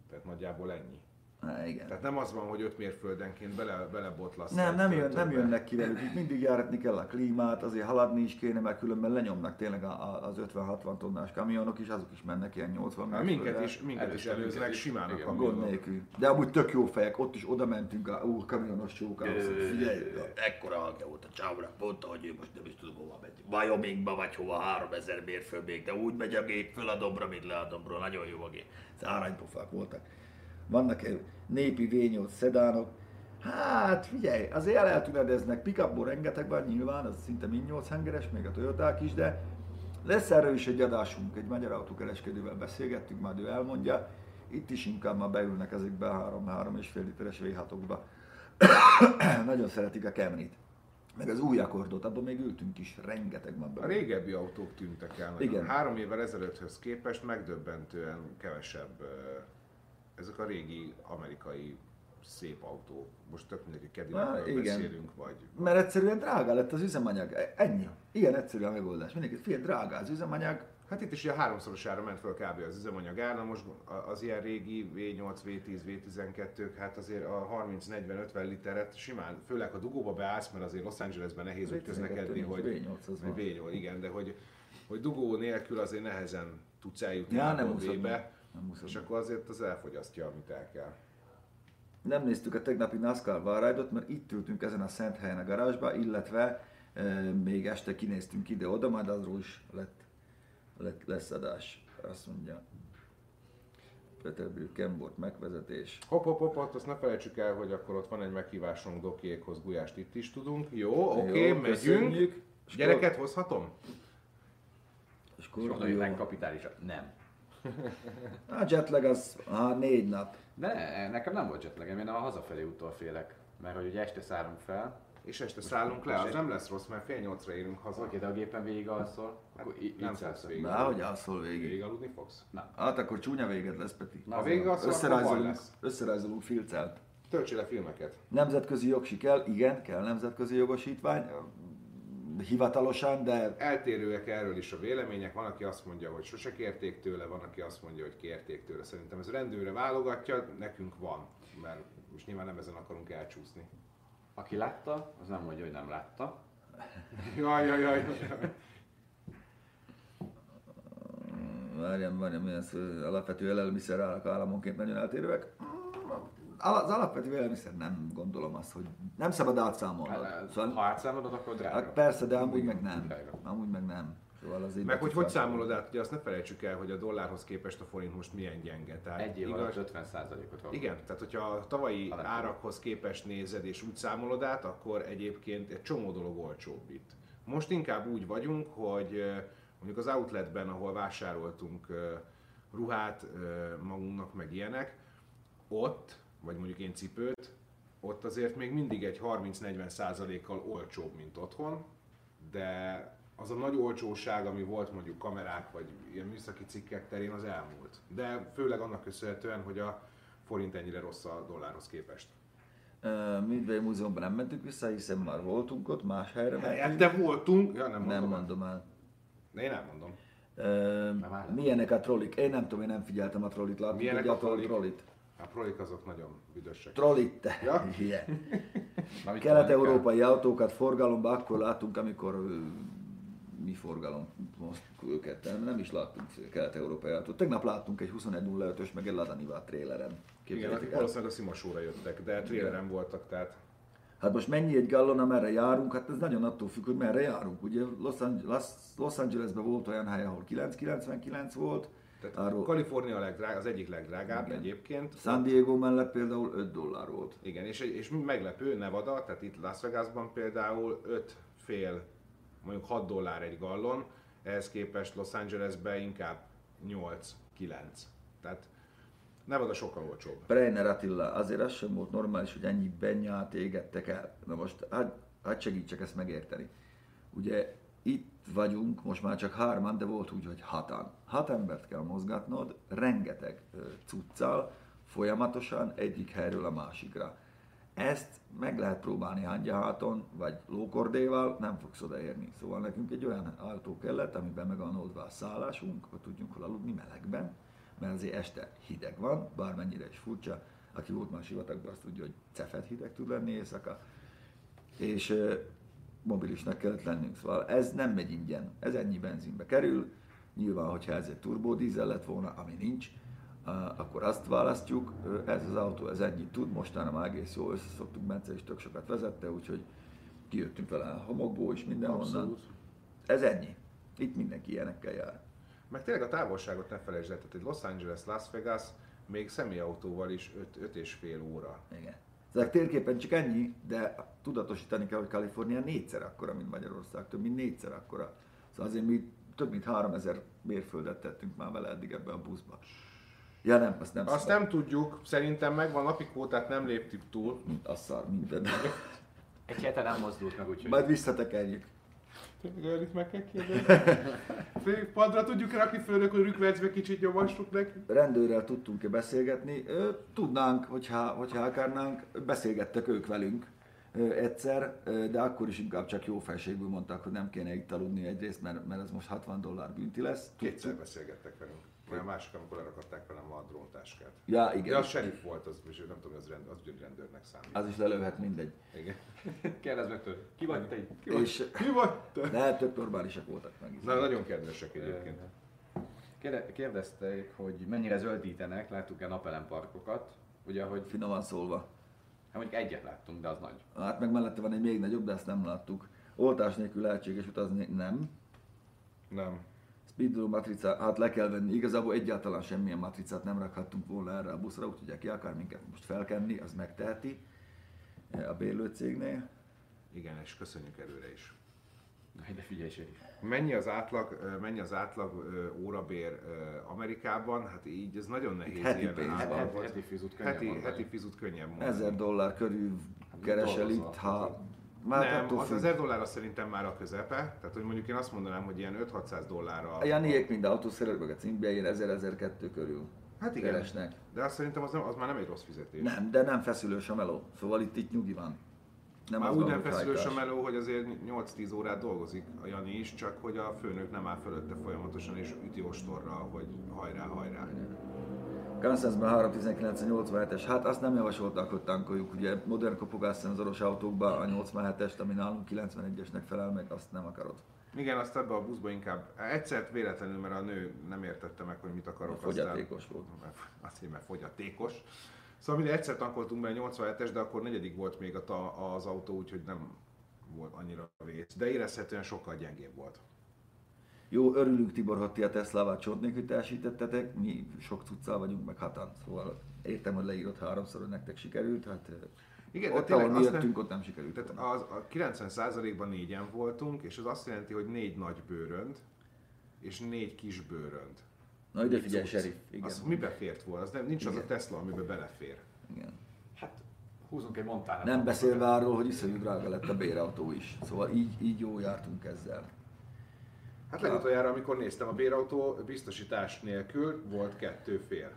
Tehát nagyjából ennyi. Há, igen. Tehát nem az van, hogy öt mérföldenként bele, belebotlasz. Nem, nem, jön, nem jönnek ki velük, itt mindig járatni kell a klímát, azért haladni is kéne, mert különben lenyomnak tényleg a, az 50-60 tonnás kamionok is, azok is mennek ilyen 80 Hát minket is, minket is Először előznek minket is. simán a. Gond nélkül. De amúgy tök jó fejek, ott is oda mentünk, a ú, kamionos csóka, Ö, figyelj, ekkora hangja volt a csávra, mondta, hogy ő most nem is tudom hova megy. Wyomingba vagy hova, 3000 mérföld még, de úgy megy a gép föl a dombra, mint le a dombról, nagyon jó a gép. Ez aranypofák voltak. Vannak népi V8 szedánok, Hát figyelj, azért el eltünedeznek, pickupból rengeteg van nyilván, az szinte mind 8 hengeres, még a Toyoták is, de lesz erről is egy adásunk, egy magyar autókereskedővel beszélgettünk, majd ő elmondja. Itt is inkább már beülnek ezekbe a 3-3 és fél literes v Nagyon szeretik a Camry-t. Meg az új akkordot, abban még ültünk is, rengeteg van A régebbi autók tűntek el. nagyon. Igen. Három évvel ezelőtthöz képest megdöbbentően kevesebb ezek a régi amerikai szép autók. Most tök mindegy, hogy igen. beszélünk, vagy... Mert egyszerűen drága lett az üzemanyag. Ilyen egyszerű a megoldás. Mindenki, figyelj, drága az üzemanyag, Hát itt is ugye háromszorosára ment fel kb. az üzemanyag ára, most az ilyen régi V8, V10, V12-k, hát azért a 30-40-50 literet simán, főleg ha dugóba beállsz, mert azért Los Angelesben nehéz úgy közlekedni, hogy V8 az van. V8, igen, de hogy, hogy dugó nélkül azért nehezen tudsz eljutni Ja, a nem. Nem muszod és akkor azért az elfogyasztja, amit el kell. Nem néztük a tegnapi NASCAR Valride-ot, mert itt ültünk ezen a szent helyen a garázsba, illetve e, még este kinéztünk ide-oda, majd azról is lett, lett lesz adás. Azt mondja, Peterből Kembort megvezetés. Hopp, hopp, hopp, hopp, azt ne felejtsük el, hogy akkor ott van egy meghívásunk Dokiékhoz, Gulyást itt is tudunk. Jó, oké, Jó, megyünk. Gyereket hozhatom? És És kapitálisan. Nem. A jetlag az á, négy nap. Ne, nekem nem volt jetlagem, én a hazafelé úttól félek. Mert hogy ugye este szállunk fel, És este szállunk le, az nem lesz rossz, mert fél nyolcra érünk haza. oké, de a gépen végig alszol, akkor í- nem fogsz szállsz. végig. De hogy alszol végig. Végig aludni fogsz? Hát akkor csúnya véged lesz, Peti. Na, Ha végig alszol, Összerajzolunk, lesz. összerajzolunk filcelt. Töltsél le filmeket. Nemzetközi jogsi kell, igen, kell nemzetközi jogosítvány, hivatalosan, de Eltérőek erről is a vélemények, van, aki azt mondja, hogy sose kérték tőle, van, aki azt mondja, hogy kérték tőle. Szerintem ez rendőre válogatja, nekünk van, mert most nyilván nem ezen akarunk elcsúszni. Aki látta, az nem mondja, hogy nem látta. Jaj, jaj, jaj. jaj. várjam, várjam, milyen alapvető élelmiszer államonként nagyon eltérőek. Az alapvető élelmiszer nem gondolom azt, hogy nem szabad átszámolni. Hát, Szóval, Ha átszámolod, akkor drága. hát persze, de amúgy meg nem. Drága. Amúgy meg nem. Szóval azért Meg hogy hogy számolod át, ugye azt ne felejtsük el, hogy a dollárhoz képest a forint most milyen gyenge. Tehát Egy év alatt 50%-ot van. Igen, tehát hogyha a tavalyi nem árakhoz képest nézed és úgy számolod át, akkor egyébként egy csomó dolog olcsóbb itt. Most inkább úgy vagyunk, hogy mondjuk az outletben, ahol vásároltunk ruhát magunknak, meg ilyenek, ott, vagy mondjuk én cipőt, ott azért még mindig egy 30-40 százalékkal olcsóbb, mint otthon, de az a nagy olcsóság, ami volt mondjuk kamerák vagy ilyen műszaki cikkek terén, az elmúlt. De főleg annak köszönhetően, hogy a forint ennyire rossz a dollárhoz képest. Ö, Midway Múzeumban nem mentünk vissza, hiszen már voltunk ott, más helyre mentünk. Helyette voltunk, ja nem mondom. Nem mondom el. Én elmondom. Ö, Nem áll. milyenek a trollik? Én nem tudom, én nem figyeltem a trollit. Láttuk Milyenek a trollik? trollit? A prolik azok nagyon büdösek. Trollit, te. Ja? Mit Kelet-európai autókat forgalomba akkor láttunk, amikor mi forgalom most őket, nem, nem is láttunk kelet-európai autót. Tegnap láttunk egy 2105-ös, meg egy Lada Niva tréleren. Igen, Képzeljétek el. valószínűleg a Szimasóra jöttek, de traileren voltak, tehát Hát most mennyi egy gallon, amerre járunk? Hát ez nagyon attól függ, hogy merre járunk. Ugye Los, Angeles, Los Angelesben volt olyan hely, ahol 9,99 volt, Tehát Arról- Kalifornia legdrág, az egyik legdrágább Igen. egyébként. San Diego mellett például 5 dollár volt. Igen, és, és meglepő, Nevada, tehát itt Las Vegasban például 5 fél, mondjuk 6 dollár egy gallon, ehhez képest Los Angelesben inkább 8-9. Tehát Nevada sokkal olcsóbb. Breiner Attila, azért az sem volt normális, hogy ennyi benyát égettek el. Na most, hát, hát segítsek ezt megérteni. Ugye itt vagyunk, most már csak hárman, de volt úgy, hogy hatan. Hat embert kell mozgatnod, rengeteg cuccal, folyamatosan egyik helyről a másikra. Ezt meg lehet próbálni hangyaháton, vagy lókordéval, nem fogsz odaérni. Szóval nekünk egy olyan autó kellett, amiben meg van oldva a szállásunk, hogy tudjunk hol aludni melegben, mert azért este hideg van, bármennyire is furcsa. Aki volt már sivatagban, azt tudja, hogy cefet hideg tud lenni éjszaka. És mobilisnak kellett lennünk, szóval ez nem megy ingyen, ez ennyi benzinbe kerül. Nyilván, hogyha ez egy turbódízel lett volna, ami nincs, akkor azt választjuk. Ez az autó, ez ennyit tud, mostanra már egész jól összeszoktuk, Bence is tök sokat vezette, úgyhogy kijöttünk vele a homokból is mindenhonnan. Abszolút. Ez ennyi. Itt mindenki ilyenekkel jár. Meg tényleg a távolságot ne felejtsd el, tehát egy Los Angeles, Las Vegas, még személyautóval is 5 és fél óra. Igen. Ezek térképen csak ennyi, de tudatosítani kell, hogy Kalifornia négyszer akkora, mint Magyarország, több mint négyszer akkora. Szóval azért mi több mint 3000 mérföldet tettünk már vele eddig ebbe a buszba. Ja nem, azt nem Azt szabad. nem tudjuk, szerintem megvan napikótát, nem léptük túl. Mint a szar, minden. Egy hete nem mozdult meg, úgyhogy... Majd visszatekerjük. Tényleg meg kell kérdezni. Padra tudjuk rakni főnök, hogy rükvercbe kicsit nyomassuk neki. Rendőrrel tudtunk-e beszélgetni? Tudnánk, hogyha, hogyha akarnánk, beszélgettek ők velünk. egyszer, de akkor is inkább csak jó felségből mondták, hogy nem kéne itt aludni egyrészt, mert, mert ez most 60 dollár bünti lesz. Kétszer beszélgettek velünk. Mert a másik, amikor lerakadták velem a dróntáskát. Ja, igen. De az sheriff volt, az, és nem tudom, az, rend, az rendőrnek számít. Az is lelőhet mindegy. Igen. Kérdezd meg tőle, ki vagy te? Ki vagy? És Ki vagy te? de tök normálisak voltak meg. Na, nagyon kedvesek egyébként. Kérde- Kérdezték, hogy mennyire zöldítenek, láttuk-e napelemparkokat. Ugye, hogy Finoman szólva. hát mondjuk egyet láttunk, de az nagy. Hát meg mellette van egy még nagyobb, de ezt nem láttuk. Oltás nélkül lehetséges utazni, nem. Nem. Speedrun matrica, hát le kell venni. Igazából egyáltalán semmilyen matricát nem rakhattunk volna erre a buszra, úgyhogy aki akar minket most felkenni, az megteheti a bérlőcégnél. Igen, és köszönjük előre is. De figyelj, Seri. Mennyi az átlag, ö, mennyi az átlag ö, órabér Amerikában? Hát így ez nagyon nehéz heti ilyen pénzben. átlagot. Heti fizut könnyebb heti, mondani. heti fizut könnyebb mondani. 1000 dollár körül keresel itt, ha... Már nem, attól az függ. 1000 dollár az szerintem már a közepe, tehát hogy mondjuk én azt mondanám, hogy ilyen 5-600 dollárra. A Janiék mind autószerelők, meg a címbe ilyen 1000-1002 körül Hát igen. keresnek. De azt szerintem az, nem, az már nem egy rossz fizetés. Nem, de nem feszülős a meló. Szóval itt, itt nyugi van. Nem Már az úgy nem feszülős a meló, hogy azért 8-10 órát dolgozik a Jani is, csak hogy a főnök nem áll fölötte folyamatosan és üti ostorra, hogy hajrá, hajrá. Kansasban 319-87-es, hát azt nem javasolták, hogy tankoljuk, ugye modern kopogásszenzoros autókban a 87-est, ami nálunk 91-esnek felel meg, azt nem akarod. Igen, azt ebbe a buszba inkább, egyszer véletlenül, mert a nő nem értette meg, hogy mit akarok. Fogyatékos volt. Aztán, azért, mert fogyatékos. Szóval minden egyszer tankoltunk be a 87-es, de akkor negyedik volt még a az autó, úgyhogy nem volt annyira vész. De érezhetően sokkal gyengébb volt. Jó, örülünk Tibor, hogy ti a Teslával csont nélkül teljesítettetek, mi sok cuccal vagyunk, meg hatan, szóval értem, hogy leírott háromszor, hogy nektek sikerült, hát Igen, ott, tényleg ahol mi jöttünk, ott nem sikerült. Tehát volna. az, a 90%-ban négyen voltunk, és az azt jelenti, hogy négy nagy bőrönd, és négy kis bőrönd. Na ide figyelj, sheriff, igen. Az mibe fért volna? Az nem, nincs az a Igen. Tesla, amiben belefér. igen. Hát húzunk egy montánat. Nem beszélve arról, hogy iszonyú drága lett a bérautó is. Szóval így, így jó jártunk ezzel. Hát legutoljára, amikor néztem, a bérautó biztosítás nélkül volt kettő fél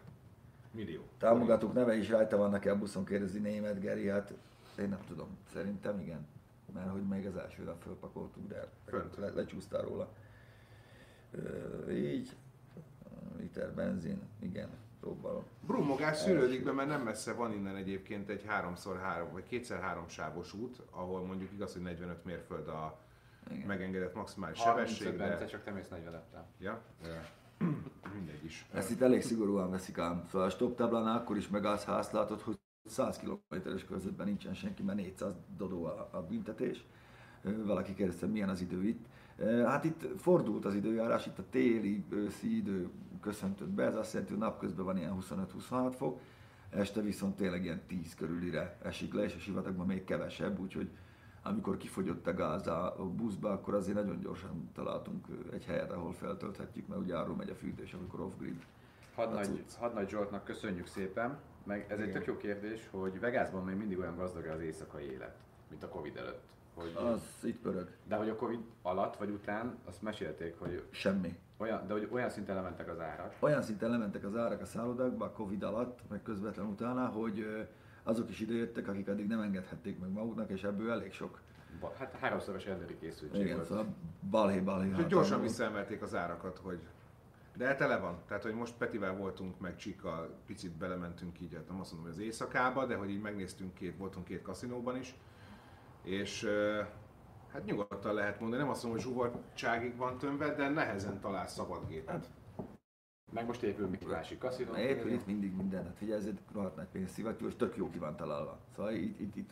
millió. Támogatók neve is rajta vannak e a buszon, kérdezi német Geri, hát én nem tudom, szerintem igen. Mert hogy még az első nap fölpakoltuk, de Fönt. le, lecsúsztál róla. Ö, így, liter benzin, igen, próbálom. Brummogás szűrődik be, mert nem messze van innen egyébként egy 3x3 vagy 2x3 sávos út, ahol mondjuk igaz, hogy 45 mérföld a Igen. megengedett maximális 35 sebesség, Bence, de... csak te mész 40 -ettel. Ja? Mindegy is. Ezt itt elég szigorúan veszik ám. Szóval a stop táblánál akkor is megállsz, ha azt látod, hogy 100 km-es körzetben nincsen senki, mert 400 dodó a, a büntetés. Valaki kérdezte, milyen az idő itt. Hát itt fordult az időjárás, itt a téli, őszi idő köszöntött be, ez azt jelenti, hogy napközben van ilyen 25-26 fok, este viszont tényleg ilyen 10 körülire esik le, és a sivatagban még kevesebb, úgyhogy amikor kifogyott a gáz a buszba, akkor azért nagyon gyorsan találtunk egy helyet, ahol feltölthetjük, mert ugye arról megy a fűtés, amikor off-grid. Hadnagy. Hadnagy Zsoltnak köszönjük szépen, meg ez egy Igen. tök jó kérdés, hogy Vegasban még mindig olyan gazdag az éjszakai élet, mint a Covid előtt. Hogy, Az itt pörög. De hogy a Covid alatt vagy után azt mesélték, hogy Semmi. olyan, de hogy olyan szinten lementek az árak. Olyan szinten lementek az árak a szállodákba a Covid alatt, meg közvetlen utána, hogy azok is idejöttek, akik addig nem engedhették meg maguknak, és ebből elég sok. Ba- Hát háromszoros rendőri készültség Igen, volt. szóval balhé, balhé. Úgyhogy gyorsan visszaemelték az árakat, hogy de tele van. Tehát, hogy most Petivel voltunk, meg Csika, picit belementünk így, hát nem azt mondom, hogy az éjszakába, de hogy így megnéztünk két, voltunk két kaszinóban is. És hát nyugodtan lehet mondani, nem azt mondom, hogy zsuvartságig van tömve, de nehezen talál szabad gépet. Meg most épül Mikulási kaszinó. Épül itt mindig minden, hát figyelj, ez egy rohadt nagy pénzszivattyú, és tök jó ki van találva. Szóval itt, itt, itt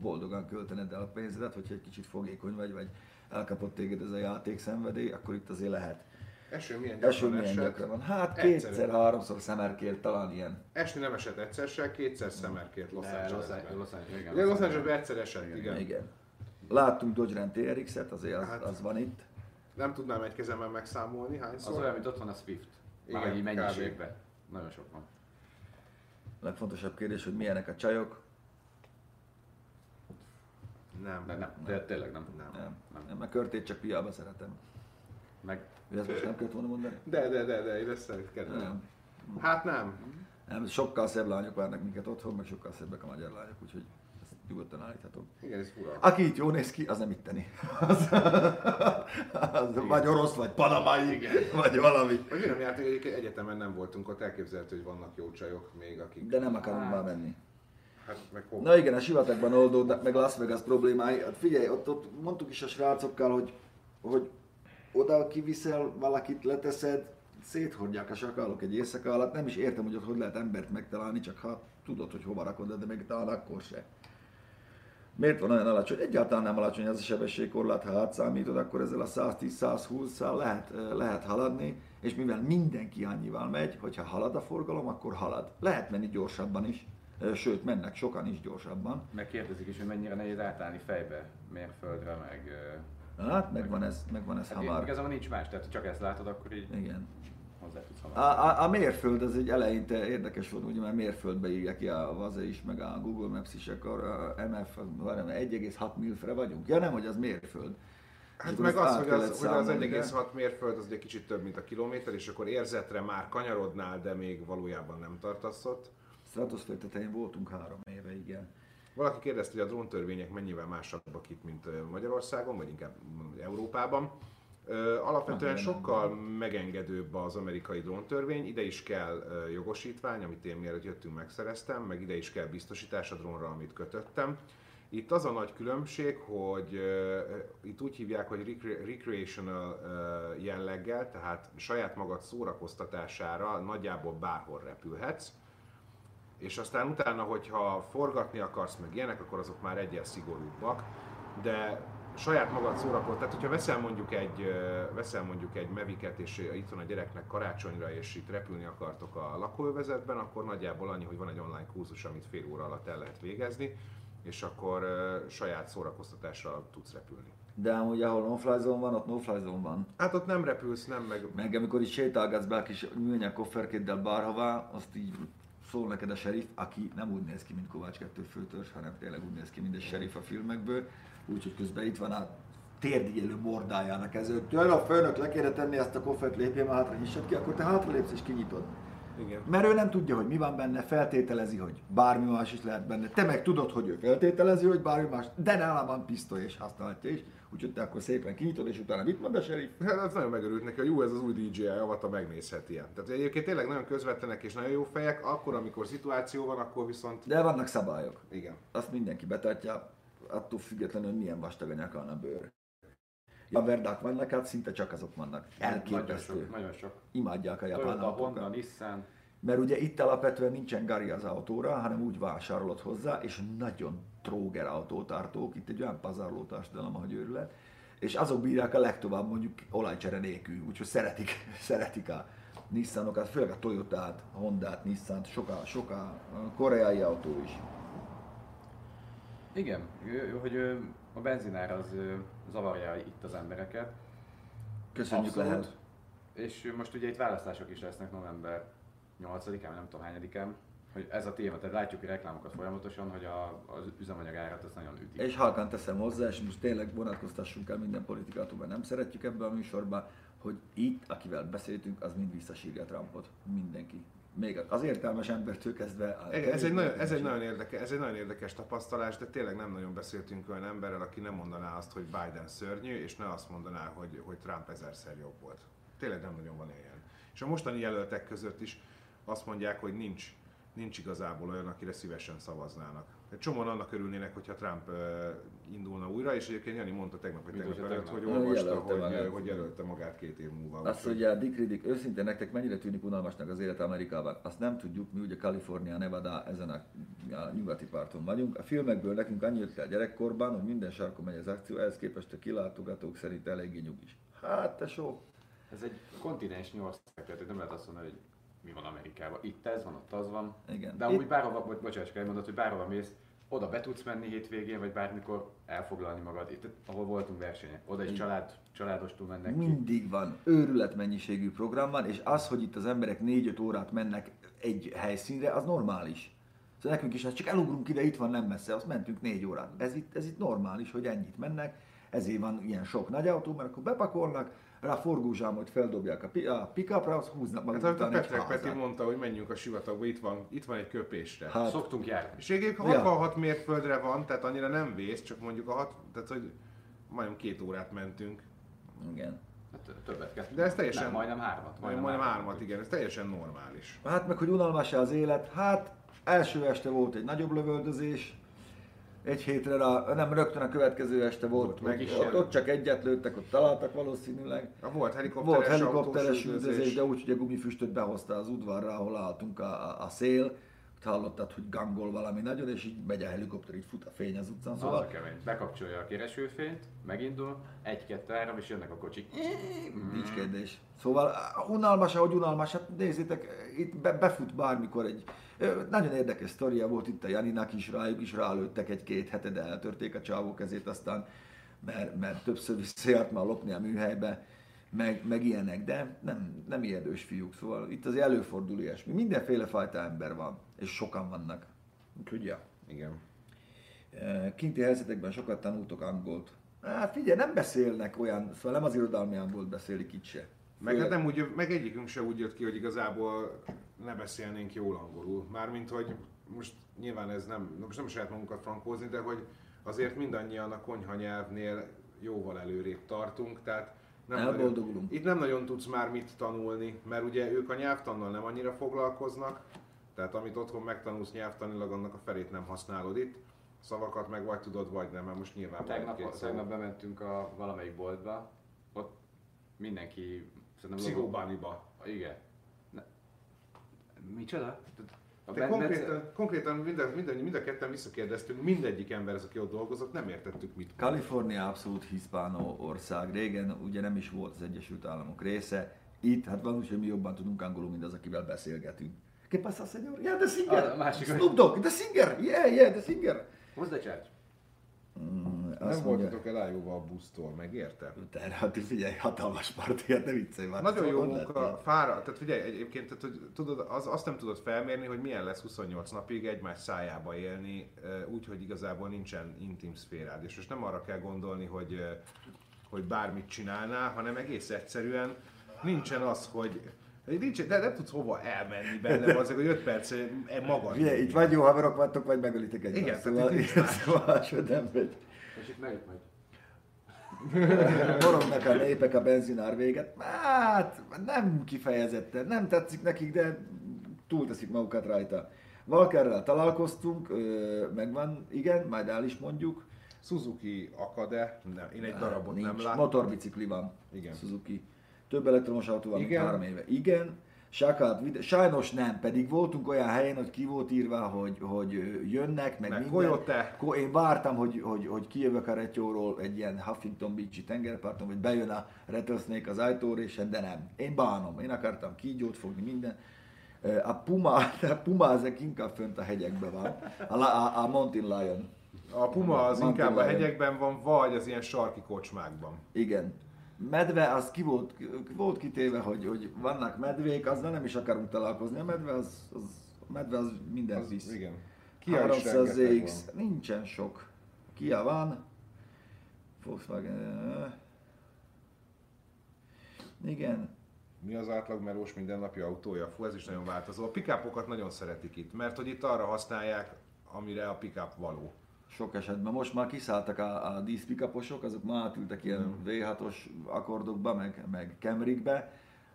boldogan költened el a pénzedet, hogyha egy kicsit fogékony vagy, vagy elkapott téged ez a játékszenvedély, akkor itt azért lehet. Eső milyen gyakran Eső milyen esett. gyakran van? Hát Egyszerű. kétszer-háromszor szemerkélt talán ilyen. Esni nem esett egyszer se, kétszer szemerkét Los De Los Angelesben. Los Angeles, igen. Igen, Angelesben egyszer esett, igen. Igen. Láttunk Dodge Ram TRX-et, azért az, Hát. az van itt. Nem tudnám egy kezemmel megszámolni hányszor. Az olyan, mint ott van a Swift. Igen, Már így kb. mennyiségben. Nagyon sok van. Legfontosabb kérdés, hogy milyenek a csajok. Nem, De nem, de tényleg nem. nem. Nem, Nem. nem. mert körtét csak piába szeretem. Meg ezt most nem kellett volna mondani? De, de, de, de, én ezt szeret kedvelem. Nem. Hát nem. nem. Sokkal szebb lányok várnak minket otthon, meg sokkal szebbek a magyar lányok, úgyhogy Nyugodtan állíthatom. Igen, ez fura. Aki itt jól néz ki, az nem itteni. Az, az vagy orosz, vagy panamai, vagy valami. Vagy nem jártunk, egyébként egyetemen nem voltunk ott, elképzelhető, hogy vannak jó csajok még, akik... De nem akarunk már menni. Hát meg hol? Na igen, a sivatagban oldódnak meg Las Vegas problémái. Hát figyelj, ott, ott mondtuk is a srácokkal, hogy, hogy oda kiviszel valakit, leteszed, széthordják a sakálok egy éjszaka alatt. Nem is értem, hogy ott hogy lehet embert megtalálni, csak ha tudod, hogy hova rakod, de még talán akkor se. Miért van olyan alacsony? Egyáltalán nem alacsony ez a sebességkorlát, ha átszámítod, akkor ezzel a 110-120-szal lehet, eh, lehet haladni, és mivel mindenki annyival megy, hogyha halad a forgalom, akkor halad. Lehet menni gyorsabban is, sőt, mennek sokan is gyorsabban. Megkérdezik is, hogy mennyire nehéz átállni fejbe, mérföldre, meg... Hát, megvan ez, megvan ez Hát hamar. igazából nincs más, tehát ha csak ezt látod, akkor így Igen. Hozzá tudsz A, a, a mérföld az egy eleinte érdekes volt, ugye mert mérföldbe írják ki a Vaze is, meg a Google Maps is, akkor a MF, várjál, 1,6 milfre vagyunk. Ja nem, hogy az mérföld. Hát meg azt az, hogy az, hogy az számolni, de- 1,6 mérföld az ugye kicsit több, mint a kilométer, és akkor érzetre már kanyarodnál, de még valójában nem tartasz ott. Stratoszfér tetején voltunk három éve, igen. Valaki kérdezte, hogy a dróntörvények mennyivel másabbak itt, mint Magyarországon, vagy inkább Európában. Alapvetően sokkal megengedőbb az amerikai dróntörvény, ide is kell jogosítvány, amit én mielőtt jöttünk megszereztem, meg ide is kell biztosítás a drónra, amit kötöttem. Itt az a nagy különbség, hogy uh, itt úgy hívják, hogy recre- recreational uh, jelleggel, tehát saját magad szórakoztatására nagyjából bárhol repülhetsz, és aztán utána, hogyha forgatni akarsz meg ilyenek, akkor azok már egyel szigorúbbak, de saját magad szórakoztat, tehát hogyha veszel mondjuk egy, veszel mondjuk egy meviket, és itt van a gyereknek karácsonyra, és itt repülni akartok a lakóövezetben, akkor nagyjából annyi, hogy van egy online kurzus, amit fél óra alatt el lehet végezni, és akkor saját szórakoztatásra tudsz repülni. De amúgy ahol no-fly zone van, ott no-fly zone van. Hát ott nem repülsz, nem meg... Meg amikor is sétálgatsz be a kis műanyag kofferkéddel bárhová, azt így szól neked a sheriff, aki nem úgy néz ki, mint Kovács 2 főtörs, hanem tényleg úgy néz ki, mint egy sheriff a filmekből. Úgyhogy közben itt van a térdig élő mordájának ez, hogy jaj, a főnök le kéne tenni ezt a koffert, lépjél már hátra, nyissad ki, akkor te hátra lépsz és kinyitod. Igen. Mert ő nem tudja, hogy mi van benne, feltételezi, hogy bármi más is lehet benne. Te meg tudod, hogy ő feltételezi, hogy bármi más, de nála van pisztoly és használhatja is. Úgyhogy te akkor szépen kinyitod, és utána mit mond a sheriff? Hát nagyon megörült neki, jó, ez az új DJI avata megnézheti ilyen. Tehát egyébként tényleg nagyon közvetlenek és nagyon jó fejek, akkor, amikor szituáció van, akkor viszont... De vannak szabályok. Igen. Azt mindenki betartja, attól függetlenül, hogy milyen vastag a nyakán a bőr. Ja, verdák vannak, hát szinte csak azok vannak. Nagyon Elképesztő. sok, nagyon sok. Imádják a japán Toyota, Honda. Nissan. Mert ugye itt alapvetően nincsen gari az autóra, hanem úgy vásárolod hozzá, és nagyon tróger autótartók, itt egy olyan pazarló társadalom, ahogy őrület, és azok bírják a legtovább mondjuk olajcsere nélkül, úgyhogy szeretik, szeretik a Nissanokat, főleg a Toyotát, Hondát, Nissant, soká, soká koreai autó is. Igen, hogy a benzinár az zavarja itt az embereket. Köszönjük Abszolút. lehet. És most ugye itt választások is lesznek november 8-án, nem tudom hányadikán, hogy ez a téma, tehát látjuk a reklámokat folyamatosan, hogy a, az üzemanyag árat azt nagyon ütik. És halkan teszem hozzá, és most tényleg vonatkoztassunk el minden politikától, mert nem szeretjük ebbe a műsorba, hogy itt, akivel beszéltünk, az mind visszasírja Trumpot. Mindenki. Még az értelmes embertől kezdve. Igen, ez egy, nagyon, ez, egy nagyon érdekes, ez egy nagyon érdekes tapasztalás, de tényleg nem nagyon beszéltünk olyan emberrel, aki nem mondaná azt, hogy Biden szörnyű, és ne azt mondaná, hogy, hogy Trump ezerszer jobb volt. Tényleg nem nagyon van ilyen. És a mostani jelöltek között is azt mondják, hogy nincs, nincs igazából olyan, akire szívesen szavaznának. Egy csomóan annak örülnének, hogyha Trump uh, indulna újra, és egyébként Jani mondta tegnap, Mit tegnap előtt, hogy tegnap? olvasta, hogy, magát. hogy jelölte magát két év múlva. Azt Úgyhogy- mondja, Dick Riddick, őszintén nektek mennyire tűnik unalmasnak az élet Amerikában? Azt nem tudjuk, mi ugye Kalifornia, Nevada, ezen a, a nyugati parton vagyunk. A filmekből nekünk annyi jött el gyerekkorban, hogy minden sarkon megy az akció, ehhez képest a kilátogatók szerint eléggé nyugis. Hát tesó, Ez egy kontinensnyi ország, tehát nem lehet azt mondani, hogy mi van Amerikában. Itt ez van, ott az van. Igen. De amúgy Itt- bárhova, vagy bocsánat, csak elmondod, hogy bárhova mész, oda be tudsz menni hétvégén, vagy bármikor elfoglalni magad. Itt, ahol voltunk versenyek, oda egy család, családostul mennek ki. Mindig van, őrület mennyiségű program van, és az, hogy itt az emberek 4-5 órát mennek egy helyszínre, az normális. Szóval nekünk is, hát csak elugrunk ide, itt van nem messze, azt mentünk 4 órát. Ez itt, ez itt normális, hogy ennyit mennek. ezért van ilyen sok nagy autó, mert akkor bepakolnak, rá forgózsámot feldobják a, pi- a pick-upra, az húznak maguk Hát a Petrek Peti mondta, hogy menjünk a sivatagba, itt van, itt van egy köpésre. Hát, Szoktunk járni. És egyébként Ja. 66 mérföldre van, tehát annyira nem vész, csak mondjuk a hat, tehát hogy majdnem két órát mentünk. igen. Hát többet kettő. De ez teljesen- Nem, majdnem hármat. Majdnem, majdnem hármat, igen, ez teljesen normális. Hát meg, hogy unalmas az élet, hát első este volt egy nagyobb lövöldözés, egy hétre rá, nem rögtön a következő este volt, Volt meg is ott, ott csak egyet lőttek, ott találtak valószínűleg. Volt helikopteres, Volt helikopteres üldözés, de úgy, hogy a gumifüstöt behozta az udvarra, ahol álltunk a, a, a szél. Ott hallottad, hogy gangol valami nagyon, és így megy a helikopter, így fut a fény az utcán. Szóval... Szóval Az a kemény. Bekapcsolja a keresőfényt, megindul, egy, kettő, három, és jönnek a kocsik. nincs kérdés. Szóval unalmas, ahogy unalmas, hát nézzétek, itt be, befut bármikor egy nagyon érdekes sztoria volt itt a Janinak is, rájuk is rálőttek egy-két hete, de eltörték a csávó kezét aztán, mert, mert többször visszajárt már lopni a műhelybe, meg, meg ilyenek, de nem, nem érdős fiúk, szóval itt azért előfordul ilyesmi. Mindenféle fajta ember van, és sokan vannak. Úgyhogy ja. Igen. Kinti helyzetekben sokat tanultok angolt. Hát figyelj, nem beszélnek olyan, szóval nem az irodalmi angolt beszélik itt se. Meg, hát nem úgy, meg egyikünk se úgy jött ki, hogy igazából ne beszélnénk jól angolul. Mármint, hogy most nyilván ez nem, most nem saját magunkat frankózni, de hogy azért mindannyian a konyha nyelvnél jóval előrébb tartunk, tehát nem Elboldogulunk. Nagyon, itt nem nagyon tudsz már mit tanulni, mert ugye ők a nyelvtannal nem annyira foglalkoznak, tehát amit otthon megtanulsz nyelvtanilag, annak a felét nem használod itt. Szavakat meg vagy tudod, vagy nem, mert most nyilván Tegnap, tegnap bementünk a valamelyik boltba, ott mindenki szerintem Pszichóbániba. Igen. Micsoda? A ben- konkrétan, konkrétan mind, a, mind, a, mind a ketten visszakérdeztünk, mindegyik ember, ez, aki ott dolgozott, nem értettük mit. Kalifornia abszolút hiszpánó ország. Régen ugye nem is volt az Egyesült Államok része. Itt, hát hogy mi jobban tudunk angolul, mint az, akivel beszélgetünk. ¿Qué pasa, señor? Yeah, the singer! Ah, a másik, Snoop Dogg, the singer! Yeah, yeah, the singer! Hozd a charge. Mm, Nem voltatok elájúva a busztól, megérte? te, hát figyelj, hatalmas parti, hát ne viccelj már. Nagyon jó munka, fára, tehát figyelj, egyébként tehát, hogy tudod, az, azt nem tudod felmérni, hogy milyen lesz 28 napig egymás szájába élni, úgy, hogy igazából nincsen intim szférád. És most nem arra kell gondolni, hogy, hogy bármit csinálnál, hanem egész egyszerűen nincsen az, hogy Nincs, de nem tudsz hova elmenni benne, azért, hogy 5 perc magad. Figyelj, itt vagy jó haverok vagytok, vagy megölitek egymást. Igen, szóval, tehát itt nincs szóval máshogy nem megy. És itt melyik vagy? Morognak a népek a benzinár véget. Hát nem kifejezetten, nem tetszik nekik, de túlteszik magukat rajta. Valkerrel találkoztunk, megvan, igen, majd el is mondjuk. Suzuki akad-e? Nem, én egy darabot Nincs. nem láttam. Motorbicikli van, Igen. Suzuki. Több elektromos autó van, mint Igen. három éve. Igen. Vide- sajnos nem, pedig voltunk olyan helyen, hogy ki volt írva, hogy, hogy jönnek, meg, Meg minden. Coyote. Ko- Én vártam, hogy, hogy, hogy kijövök a retyóról egy ilyen Huffington Beach-i tengerparton, hogy bejön a Rattlesnake az ajtórésen, de nem. Én bánom, én akartam kígyót fogni, minden. A Puma, a Puma ezek inkább fönt a hegyekben van, a, a, a Mountain Lion. A puma az Mountain inkább a Lion. hegyekben van, vagy az ilyen sarki kocsmákban. Igen. Medve, az ki volt, volt kitéve, hogy, hogy vannak medvék, azzal nem is akarunk találkozni. A medve az, az, a medve az minden Az, visz. igen. Kia is 300 rengeteg ZX, nincsen sok. Kia van. Volkswagen. Igen. Mi az átlag melós mindennapi autója? Fú, ez is nagyon változó. A pikápokat nagyon szeretik itt, mert hogy itt arra használják, amire a pikáp való. Sok esetben. Most már kiszálltak a, a díszpikaposok, azok már átültek ilyen V6-os akkordokba, meg, meg Camrykbe.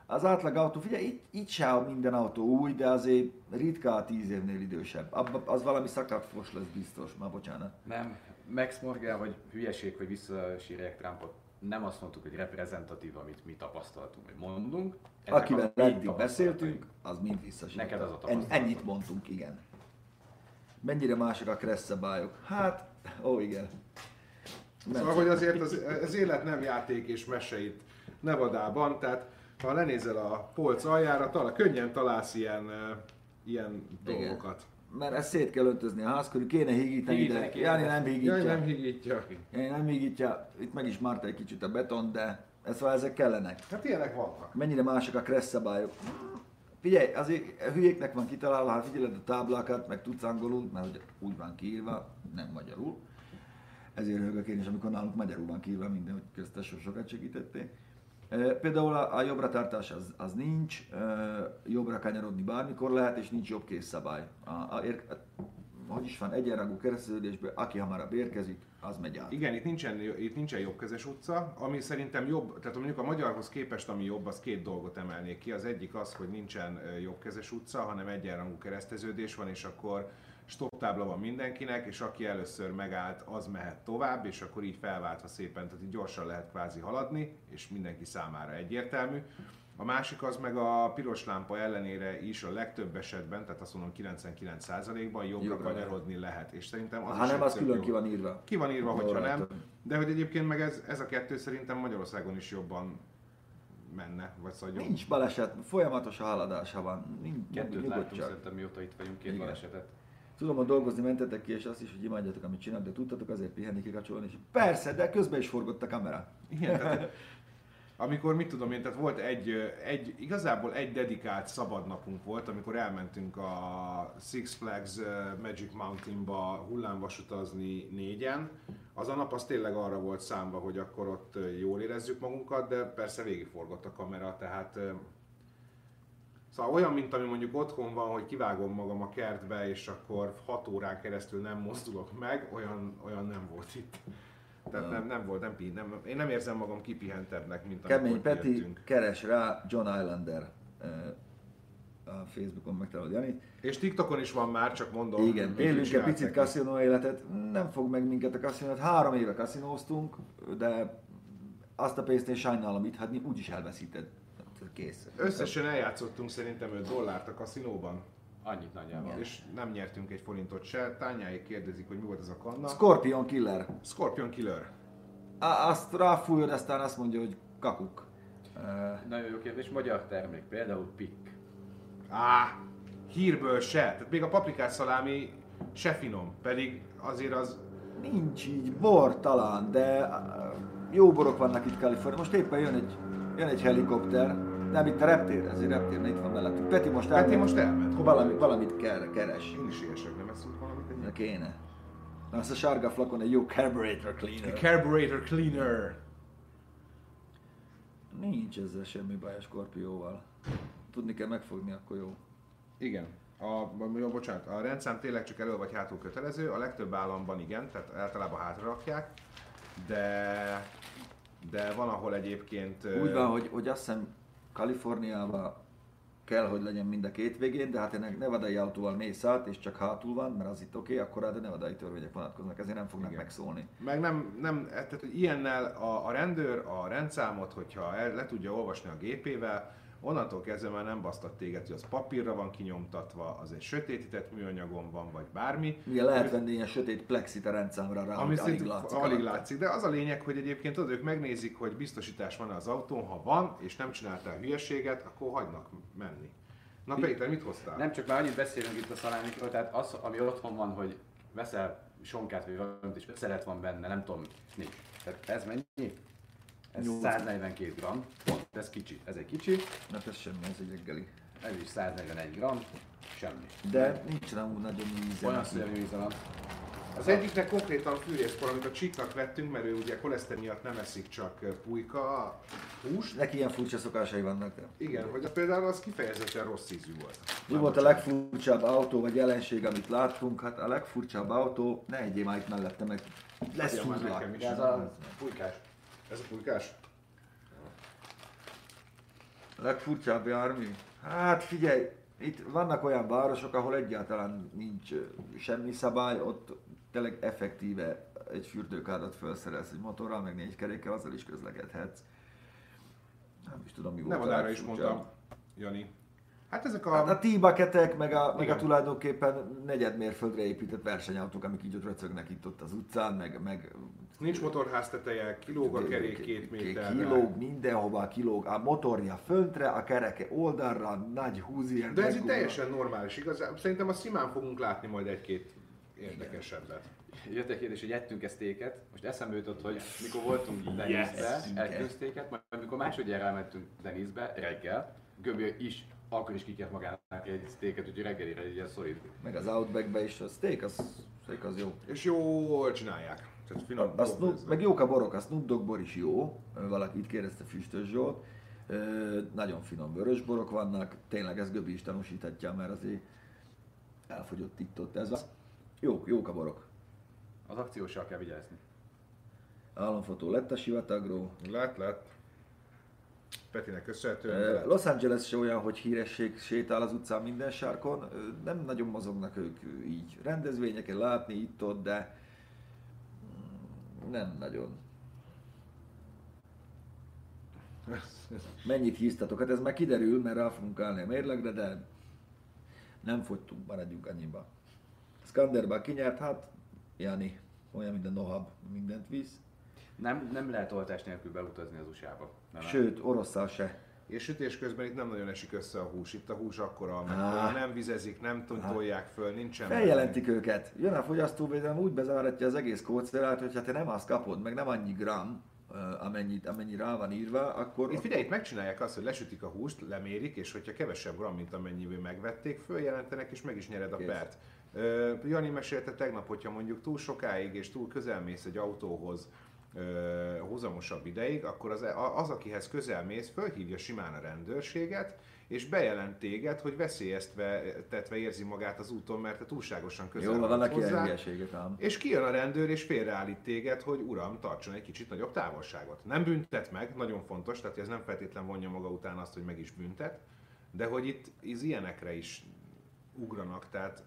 Az átlag autó, figyelj, itt, itt se minden autó új, de azért ritkán 10 évnél idősebb. Abba, az valami szakadfos lesz biztos, már bocsánat. Nem, Max Morgan, vagy hülyeség, hogy visszasírják Trumpot. Nem azt mondtuk, hogy reprezentatív, amit mi tapasztaltunk, vagy mondunk. Ezek Akivel a eddig beszéltünk, az mind visszasírta. Neked az a En, tapasztalatod. Ennyit mondtunk, igen. Mennyire mások a kresszabályok? Hát, ó igen. Szóval, hogy azért az, az élet nem játék és mese itt Nevadában, tehát ha lenézel a polc aljára, talán, könnyen találsz ilyen, ilyen Igen. dolgokat. Mert ezt szét kell öntözni a ház körül, kéne hígítani, Hígítani de kéne. Jáni nem hígítja. Jaj, nem higítja. Jáni nem hígítja, itt meg is márta egy kicsit a beton, de ez szóval ezek kellenek. Hát ilyenek vannak. Mennyire mások a kressz szabályok. Figyelj, azért hülyéknek van kitalálva, ha figyeled a táblákat, meg tudsz angolul, mert ugye úgy van kiírva, nem magyarul. ezért hörgök én is, amikor nálunk magyarul van kiírva minden, hogy köztes sokat segítettél. Például a, jobbra tartás az, az nincs, jobbra kanyarodni bármikor lehet, és nincs jobb készszabály. A, a, a, hogy is van, egyenrangú keresztülődésből, aki hamarabb érkezik, az megy át. Igen, itt nincsen, itt nincsen jobbkezes utca, ami szerintem jobb, tehát mondjuk a magyarhoz képest, ami jobb, az két dolgot emelnék ki. Az egyik az, hogy nincsen jobbkezes utca, hanem egyenrangú kereszteződés van, és akkor stop tábla van mindenkinek, és aki először megállt, az mehet tovább, és akkor így felváltva szépen, tehát így gyorsan lehet kvázi haladni, és mindenki számára egyértelmű. A másik az meg a piros lámpa ellenére is a legtöbb esetben, tehát azt mondom 99%-ban jobbra Jobbra kanyarodni lehet. És szerintem az Ha is nem, az külön jó. ki van írva. Ki van írva, hogyha nem. De hogy egyébként meg ez, ez a kettő szerintem Magyarországon is jobban menne, vagy jobb. Nincs baleset, folyamatos a haladása van. Nincs, Kettőt látunk nyugodtság. szerintem mióta itt vagyunk, két Igen. balesetet. Tudom, hogy dolgozni mentetek ki, és azt is, hogy imádjátok, amit csináltok, de tudtatok azért pihenni, kikapcsolni, és persze, de közben is forgott a kamera. Igen, tehát, amikor mit tudom én, tehát volt egy, egy, igazából egy dedikált szabad napunk volt, amikor elmentünk a Six Flags Magic Mountainba hullámvasutazni négyen. Az a nap az tényleg arra volt számva, hogy akkor ott jól érezzük magunkat, de persze végigforgott a kamera, tehát eh, Szóval olyan, mint ami mondjuk otthon van, hogy kivágom magam a kertbe, és akkor 6 órán keresztül nem mozdulok meg, olyan, olyan nem volt itt. Tehát nem, nem volt, nem, nem, én nem érzem magam kipihentebbnek, mint Kemény Peti, kijöttünk. keres rá John Islander a Facebookon megtalálod Janit. És TikTokon is van már, csak mondom. Igen, élünk egy picit kaszinó életet, nem fog meg minket a kaszinót, három éve kaszinóztunk, de azt a pénzt én sajnálom itt hagyni, úgyis elveszíted. Kész. Összesen eljátszottunk szerintem 5 dollárt a kaszinóban, Annyit nagyjából. Igen. és nem nyertünk egy forintot se. Tányáig kérdezik, hogy mi volt ez a kanna. Scorpion Killer. Scorpion Killer. Á, Azt ráfújod, aztán azt mondja, hogy kakuk. Eh, Nagyon jó kérdés. Magyar termék, például PIK. Á, hírből se. Tehát még a paprikás szalámi se finom, pedig azért az Nincs így, bor talán, de uh, jó borok vannak itt Kalifornia. Most éppen jön egy, jön egy helikopter, nem itt a reptér, ez egy reptér, mert itt van mellettünk. Peti most Peti elment. most elment. Valami, valamit ker, keres. Én is ilyesek, nem eszünk valamit De egy kéne. Na, azt a sárga flakon egy jó carburetor cleaner. Carburetor cleaner. Nincs ezzel semmi baj a Scorpióval. Tudni kell megfogni, akkor jó. Igen. A, jó, bocsánat, a rendszám tényleg csak elő vagy hátul kötelező, a legtöbb államban igen, tehát általában hátra rakják, de, de van, ahol egyébként... Úgy van, hogy, hogy azt hiszem Kaliforniában kell, hogy legyen mind a két végén, de hát ennek nevadai autóval mész át, és csak hátul van, mert az itt oké, okay, akkor hát a nevadai törvények vonatkoznak, ezért nem fognak Igen. megszólni. Meg nem, nem tehát hogy ilyennel a, a rendőr a rendszámot, hogyha el, le tudja olvasni a gépével, onnantól kezdve már nem basztat téged, hogy az papírra van kinyomtatva, az egy sötétített műanyagon van, vagy bármi. Ugye lehet venni ilyen sötét plexit a rendszámra rá, Ami alig látszik. alig látszik, de az a lényeg, hogy egyébként tudod, ők megnézik, hogy biztosítás van az autón, ha van, és nem csináltál hülyeséget, akkor hagynak menni. Na Péter, mit hoztál? Nem csak már annyit beszélünk itt a szalámikról, tehát az, ami otthon van, hogy veszel sonkát vagy valamit, és összelet van benne, nem tudom mi. Tehát ez mennyi? Ez Nyolc. 142 gram. Ez kicsi. Ez egy kicsi, Hát ez semmi, ez egy reggeli. ez is 141 gram. Semmi. De nincs nem úgy nagyon íze. Olyan szörnyű íze van. Az egyiknek konkrétan fűrészkor, amit a csíknak vettünk, mert ő ugye koleszter miatt nem eszik csak pulyka húst. Neki ilyen furcsa szokásai vannak. De. Igen, hogy például az kifejezetten rossz ízű volt. Mi volt a legfurcsább autó vagy jelenség, amit láttunk? Hát a legfurcsább autó, ne egyél már itt mellette, meg lesz nekem is. De ez a pulykás. Ez a pulykás? Legfurcsább jármű? Hát figyelj, itt vannak olyan városok, ahol egyáltalán nincs semmi szabály, ott tényleg effektíve egy fürdőkádat felszerelsz egy motorral, meg négy kerékkel, azzal is közlekedhetsz. Nem is tudom, mi volt Nem a adára is mondtam, Jani. Hát ezek Hát a... a T-bucketek, meg a, meg a tulajdonképpen negyedmérföldre épített versenyautók, amik így ott röcögnek itt ott az utcán, meg, meg Nincs motorház teteje, kilóg a kerék két méterre. Kilóg mindenhova, kilóg a motorja föntre, a kereke oldalra, nagy húzier. De ez itt teljesen normális, igaz? Szerintem a simán fogunk látni majd egy-két érdekesebbet. Jött egy kérdés, hogy ettünk ezt sztéket. Most eszembe jutott, hogy mikor voltunk Denizbe, Yes. ettünk sztéket, majd mikor másodjára elmentünk Denizbe reggel, Göbje is akkor is kikért magának egy sztéket, úgyhogy reggelire egy ilyen szolid. Meg az Outbackbe is, a steak az, steak az jó. És jól csinálják. Tehát finom A, a Snoop, meg jók a borok, a Snoop Dogg bor is jó, valaki itt kérdezte Füstös Zsolt. Ö, nagyon finom vörös borok vannak, tényleg ez Göbi is tanúsíthatja, mert azért elfogyott itt ott ez. Az. Jók, jók a borok. Az akcióssal kell vigyázni. Álomfotó lett a sivatagról. Lett, lett. Petinek köszönhetően. Los Angeles se olyan, hogy híresség sétál az utcán minden sárkon, nem nagyon mozognak ők így. Rendezvényeken látni itt-ott, de mm, nem nagyon. Mennyit híztatok? Hát ez már kiderül, mert rá fogunk állni a mérlegre, de nem fogytunk, maradjunk annyiba. Skanderbach kinyert, hát Jani, olyan, mint a Nohab, mindent visz. Nem, nem lehet oltás nélkül beutazni az USA-ba. Nem Sőt, orosszal se. És sütés közben itt nem nagyon esik össze a hús. Itt a hús akkora, Á. amikor nem vizezik, nem tolják föl, nincsen. Feljelentik őket. Jön a fogyasztóvédelem, úgy bezáratja az egész kódszerát, hogy ha te nem azt kapod, meg nem annyi gram, amennyit, amennyi rá van írva, akkor... Itt figyelj, itt megcsinálják azt, hogy lesütik a húst, lemérik, és hogyha kevesebb gram, mint amennyivel megvették, följelentenek, és meg is nyered a Kész. pert. Ö, Jani mesélte tegnap, hogyha mondjuk túl sokáig és túl közel mész egy autóhoz, ö, hozamosabb ideig, akkor az, az, akihez közel mész, fölhívja simán a rendőrséget, és bejelent téged, hogy veszélyeztetve érzi magát az úton, mert te túlságosan közel Jó, vannak ilyen hozzá. ám. És kijön a rendőr, és félreállít téged, hogy uram, tartson egy kicsit nagyobb távolságot. Nem büntet meg, nagyon fontos, tehát ez nem feltétlen vonja maga után azt, hogy meg is büntet, de hogy itt iz ilyenekre is ugranak, tehát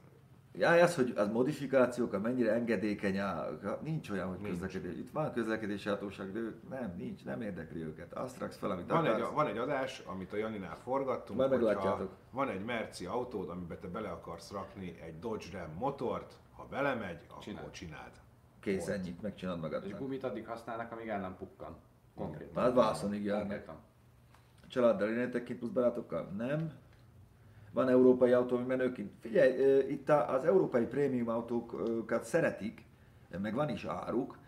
Ja, ez, hogy az modifikációk, mennyire engedékeny, áll, nincs olyan, hogy Nincs. közlekedés. Itt van közlekedési hatóság, de ők nem, nincs, nem érdekli őket. Azt raksz fel, amit van egy, akarsz. van egy adás, amit a Janinál forgattunk, hogyha meglátjátok. van egy Merci autód, amiben te bele akarsz rakni egy Dodge Ram motort, ha belemegy, akkor Csináld. csináld. Kész, Volt. ennyit, megcsinálod És magadnak. gumit addig használnak, amíg el nem pukkan. Konkrétan. Hát Vászonig járnak. Családdal kint plusz barátokkal? Nem. Van európai autó, ami menő kint. Figyelj, itt az európai prémium autókat szeretik, meg van is áruk.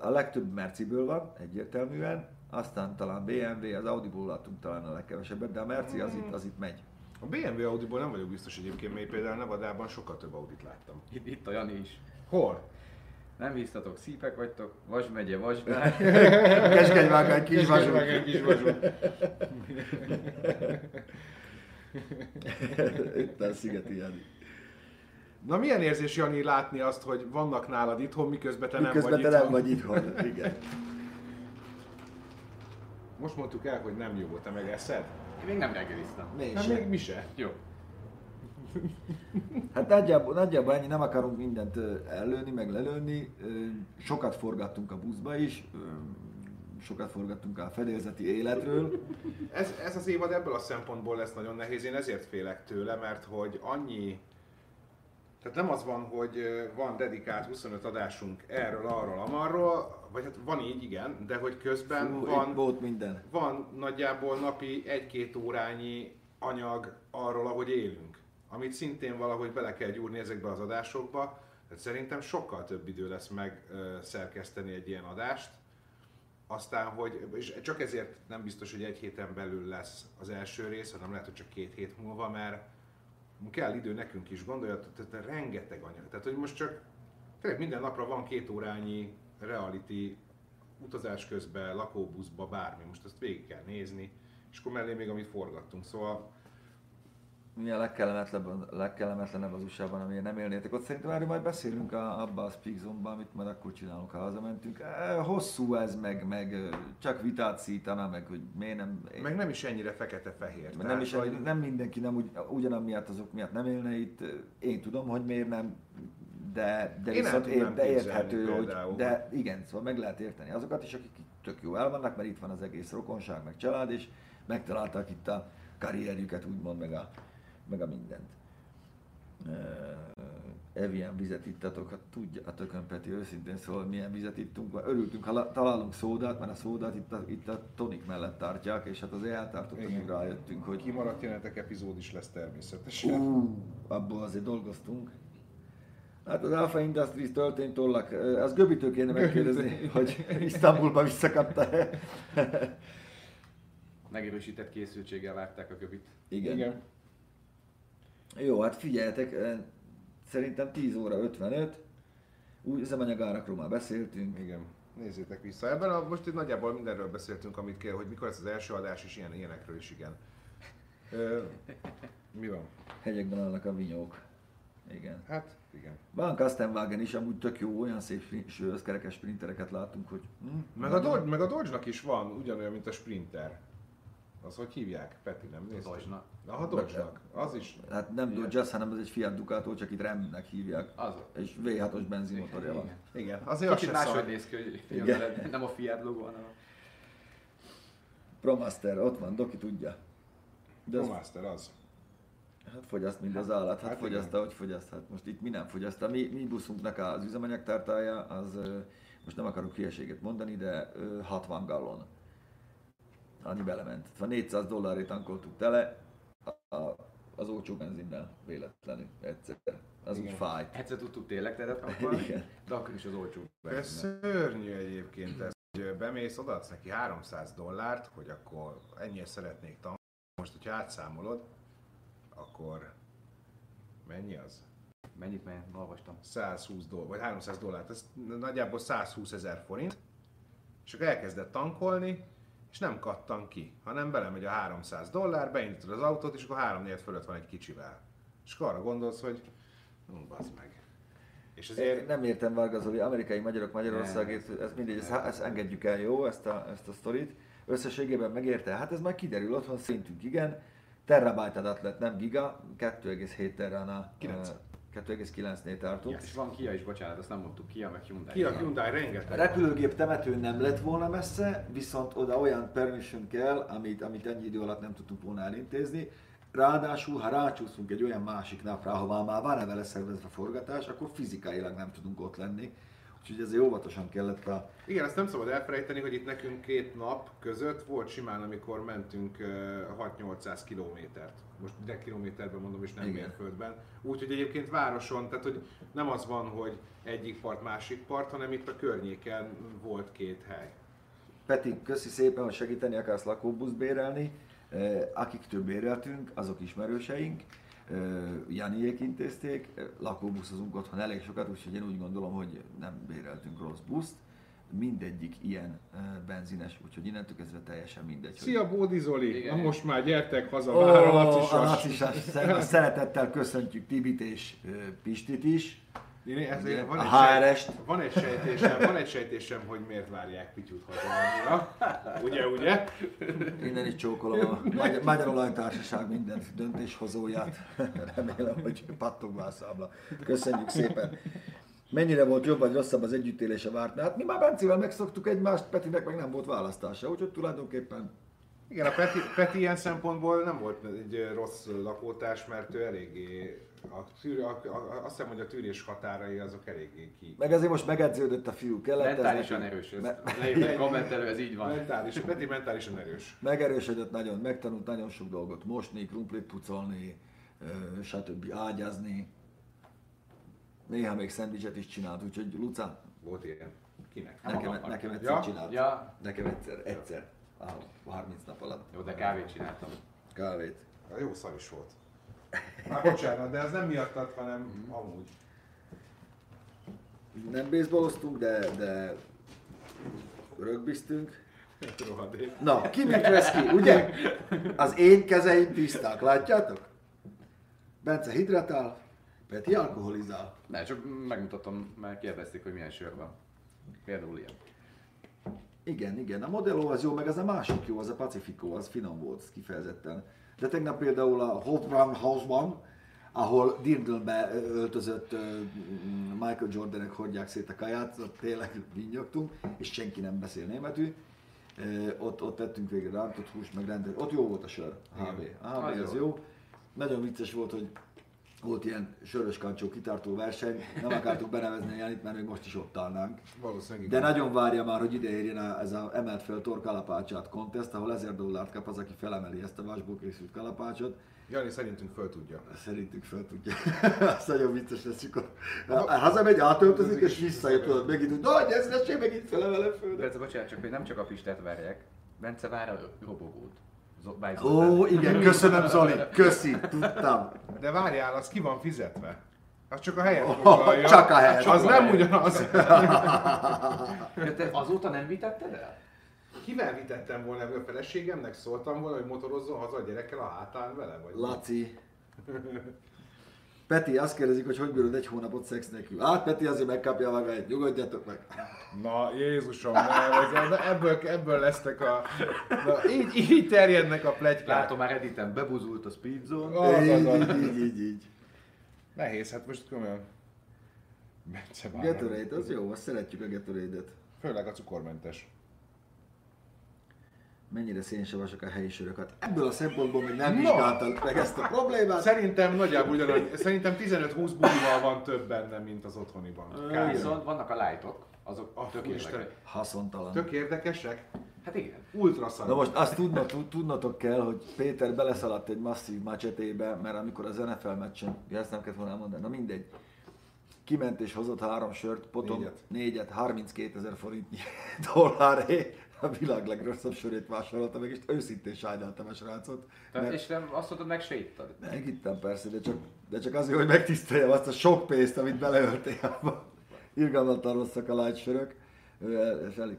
A legtöbb Merciből van, egyértelműen. Aztán talán BMW, az Audi-ból láttunk talán a legkevesebbet, de a Merci az itt, az itt megy. A BMW Audiból nem vagyok biztos egyébként, mert például Nevadában sokkal több Audit láttam. Itt, itt a Jani is. Hol? Nem híztatok, szípek vagytok, Vas megye, Vasbár. Keskenyvágány, kis vasú. Meg kis vasú. Itt a Szigeti Jani. Na milyen érzés, Jani, látni azt, hogy vannak nálad itthon, miközben te Miközben nem te vagy nem itthon? vagy itthon. Igen. Most mondtuk el, hogy nem jó, te meg eszed? Én még nem reggeliztem. Még sem. még mi se. Jó. Hát nagyjából, nagyjából ennyi, nem akarunk mindent ellőni, meg lelőni. Sokat forgattunk a buszba is, sokat forgattunk a fedélzeti életről. Ez, ez az évad ebből a szempontból lesz nagyon nehéz, én ezért félek tőle, mert hogy annyi... Tehát nem az van, hogy van dedikált 25 adásunk erről, arról, amarról, vagy hát van így, igen, de hogy közben Fú, van, volt minden. van nagyjából napi egy-két órányi anyag arról, ahogy élünk, amit szintén valahogy bele kell gyúrni ezekbe az adásokba. Tehát szerintem sokkal több idő lesz megszerkeszteni egy ilyen adást. Aztán, hogy, és csak ezért nem biztos, hogy egy héten belül lesz az első rész, hanem lehet, hogy csak két hét múlva, mert kell idő nekünk is, gondoljatok, tehát rengeteg anyag. Tehát, hogy most csak tényleg minden napra van két órányi reality utazás közben, lakóbuszba, bármi. Most ezt végig kell nézni, és akkor mellé még amit forgattunk. Szóval Mi a legkellemetlenebb, legkellemetlenebb az USA-ban, amiért nem élnétek ott? Szerintem erről majd beszélünk a, abba a Speak Zone-ban, amit majd akkor csinálunk, ha hazamentünk. Hosszú ez, meg, meg csak vitát szítana, meg hogy miért nem... meg nem is ennyire fekete-fehér. Nem, is, hogy- nem mindenki nem úgy, ugyanam miatt azok miatt nem élne itt. Én tudom, hogy miért nem, de, de Én viszont ér, de érthető, hogy, de igen, szóval meg lehet érteni azokat is, akik tök jó el vannak, mert itt van az egész rokonság, meg család, és megtalálták itt a karrierjüket, úgymond, meg a, meg a mindent. Evian vizet ittatok, hát tudja a tökön Peti őszintén szól, milyen vizet ittunk, mert örültünk, ha találunk szódát, mert a szódát itt a, itt a tonik mellett tartják, és hát azért eltartottak, Igen. hogy rájöttünk, hogy Kimaradt jelenetek epizód is lesz természetesen. Ú, abból azért dolgoztunk. Hát az Alpha Industries töltény tollak, az Göbitől kéne megkérdezni, hogy Isztambulba visszakapta Megerősített készültséggel várták a göbit. Igen. Igen. Jó, hát figyeljetek, szerintem 10 óra 55. Új üzemanyagárakról már beszéltünk. Igen. Nézzétek vissza. Ebben a, most itt nagyjából mindenről beszéltünk, amit kell, hogy mikor lesz az első adás, és ilyen ilyenekről is igen. Ö, mi van? Hegyekben állnak a vinyók. Igen. Hát, igen. Van Kastenwagen is, amúgy tök jó, olyan szép sőzkerekes sprintereket láttunk, hogy... Hm, Meg a, Dodge, meg a Dodge-nak is van ugyanolyan, mint a Sprinter. Az hogy hívják? Peti, nem nézted? Dodge-nak. A Dodge-nak. Az is. Hát nem Dodge, az, hanem ez egy Fiat Ducato, csak itt Remnek hívják. Az. És V6-os benzinmotorja van. Igen. Igen. Azért az Kicsit se máshogy néz ki, hogy Igen. nem a Fiat logó, hanem a... Promaster, ott van, Doki tudja. De az, Master az. hát fogyaszt, mint az állat, hát, hát fogyaszt, igen. ahogy fogyaszt. Hát most itt mi nem fogyaszt. A mi, mi buszunknak az üzemanyagtártája, az most nem akarok hülyeséget mondani, de ö, 60 gallon. Annyi belement. Ha 400 dollárért tankoltuk tele, a, az olcsó benzinnel véletlenül egyszer. Az úgy Igen. fájt. Egyszer tudtuk tényleg tedet kapni, Igen. de akkor is az olcsó. Ez benzinnel. szörnyű egyébként ez, hogy bemész, odaadsz neki 300 dollárt, hogy akkor ennyire szeretnék tanulni. Most, hogyha átszámolod, akkor mennyi az? Mennyit menj, olvastam. 120 dollár, vagy 300 dollárt, ez nagyjából 120 ezer forint, és akkor elkezdett tankolni, és nem kattan ki, hanem belemegy a 300 dollár, beindítod az autót, és akkor 3 4 fölött van egy kicsivel. És akkor arra gondolsz, hogy hm, bazd meg. És ezért Nem értem Varga Zoli, amerikai magyarok Magyarországét, ez mindegy, ezt, ezt engedjük el, jó, ezt a, ezt a sztorit. Összességében megérte? Hát ez majd kiderül, otthon szintünk igen. Terabyte adat lett, nem giga, 2,7 teránál. 9. 2,9-nél tartunk. És van Kia is, bocsánat, azt nem mondtuk, Kia meg Hyundai. ki a Van. Hyundai A rengeteg. repülőgép temető nem lett volna messze, viszont oda olyan permission kell, amit, amit ennyi idő alatt nem tudtunk volna elintézni. Ráadásul, ha rácsúszunk egy olyan másik napra, ahová már van vele szervezve forgatás, akkor fizikailag nem tudunk ott lenni. Úgyhogy ezért óvatosan kellett a... Igen, ezt nem szabad elfelejteni, hogy itt nekünk két nap között volt simán, amikor mentünk uh, 6-800 kilométert. Most de kilométerben mondom, és nem Igen. mérföldben. Úgyhogy egyébként városon, tehát hogy nem az van, hogy egyik part, másik part, hanem itt a környéken volt két hely. Peti, köszi szépen, hogy segíteni akarsz lakóbuszt bérelni. Eh, Akiktől béreltünk, azok ismerőseink. Janiék intézték, lakóbuszozunk otthon elég sokat, úgyhogy én úgy gondolom, hogy nem béreltünk rossz buszt. Mindegyik ilyen benzines, úgyhogy innentől kezdve teljesen mindegy. hogy- Szia Bódi Zoli! Igen. Na most már gyertek haza, Ó, vár a a lacisas. lacisas. Szer- Szeretettel köszöntjük Tibit és Pistit is. Én ezért van, A egy sejt, van egy sejtésem, van egy sejtésem, hogy miért várják Pityut haza annyira. Ugye, ugye? Innen is csókolom a Magyar, Magyar Olajtársaság minden döntéshozóját. Remélem, hogy pattog a számla. Köszönjük szépen. Mennyire volt jobb vagy rosszabb az együttélése vártnál? Hát mi már Bencivel megszoktuk egymást, Petinek meg nem volt választása, úgyhogy tulajdonképpen Igen, a Peti, Peti ilyen szempontból nem volt egy rossz lakótárs, mert ő eléggé, a tűr, a, a, azt hiszem, hogy a tűrés határai azok eléggé ki. meg azért most megedződött a fiú, kellett ez Mentálisan neki. erős, Me- ezt leírta a kommentelő, ez így van. Mentális, Peti mentálisan erős. Megerősödött nagyon, megtanult nagyon sok dolgot mosni, krumplit pucolni, stb. ágyazni. Néha még szendvicset is csinált, úgyhogy Luca, Volt ilyen. Kinek? nekem, nekem egyszer Ja? csinált. Ja, Nekem egyszer, egyszer. Á, 30 nap alatt. jó, de kávét csináltam. Kávét. Jó szar is volt. Hát bocsánat, de ez nem miattad, hanem amúgy. Nem baseballoztunk, de, de rögbiztünk. Rohadék. Na, ki mit vesz ki, ugye? Az én kezeim tiszták, látjátok? Bence hidratál, Peti alkoholizál. Ne, csak megmutatom, mert kérdezték, hogy milyen sör van. Például ilyen. Igen, igen, a Modelo az jó, meg az a másik jó, az a Pacifico, az finom volt, kifejezetten. De tegnap például a Hot Run House-ban, ahol dirndlbe öltözött Michael Jordanek hordják szét a kaját, ott tényleg vinnyogtunk, és senki nem beszél németül. Ott, ott tettünk végre rántott húst, meg rendet. Ott jó volt a sör, HB. HB Az jó. Nagyon vicces volt, hogy volt ilyen sörös kancsó kitartó verseny, nem akartuk benevezni a Janit, mert még most is ott állnánk. Valószínűleg De nagyon várja már, hogy ide érjen ez a emelt fel tor kalapácsát contest, ahol 1000 dollárt kap az, aki felemeli ezt a vasból készült kalapácsot. Jani szerintünk föl tudja. Szerintük fel tudja. Azt nagyon vicces lesz, amikor hazamegy, átöltözik, és visszajött, tudod, megint nagy, ez lesz, megint felemelem föl. Bence, bocsánat, csak hogy nem csak a Pistát várják. Bence vár a robogót. Zo- Báj Ó, igen, köszönöm Zoli, köszi, tudtam. De várjál, az ki van fizetve? Az csak a helyet foglalja. Csak a helyet Az nem ugyanaz. Ja, te azóta nem vitetted el? Kivel vitettem volna ebből a feleségemnek? Szóltam volna, hogy motorozzon haza a gyerekkel a hátán vele? Vagy Laci. Peti, azt kérdezik, hogy hogy bírod egy hónapot szex nélkül. Hát Peti azért megkapja magáit, nyugodjatok meg. Na, Jézusom, ez, na, ebből, ebből lesznek a... Na, így, így terjednek a plegykák. Látom már Editen bebuzult a Speed Zone. Az, az, Így, így, így, így, így. Nehéz, hát most komolyan. Gatorade, az jó, azt szeretjük a Gatorade-et. Főleg a cukormentes. Mennyire szénsavasok a helyi sörök. Hát ebből a szempontból még nem No. vizsgáltad meg ezt a problémát. Szerintem nagyjából ugyanannyi, szerintem 15-20 bulival van több benne, mint az otthoniban. Kb. Viszont vannak a lightok, azok Ah, tök érdekesek. Haszontalan. Tök érdekesek, Hát igen. ultra szar. Na most azt tudnatok, tudnatok kell, hogy Péter beleszaladt egy masszív macsetébe, mert amikor az NFL meccsen, ja, ezt nem kellett volna elmondani, na mindegy, kiment és hozott három sört, potom Négyet. négyet, 32 ezer forintnyi dolláré, a világ legrosszabb sörét vásárolta meg, és őszintén sajnáltam a srácot. Tehát, mert és nem azt mondod, meg se ittad. Megittem persze, de csak, de csak azért, hogy megtiszteljem azt a sok pénzt, amit beleöltél abba. Irgalmatlan rosszak a light sörök.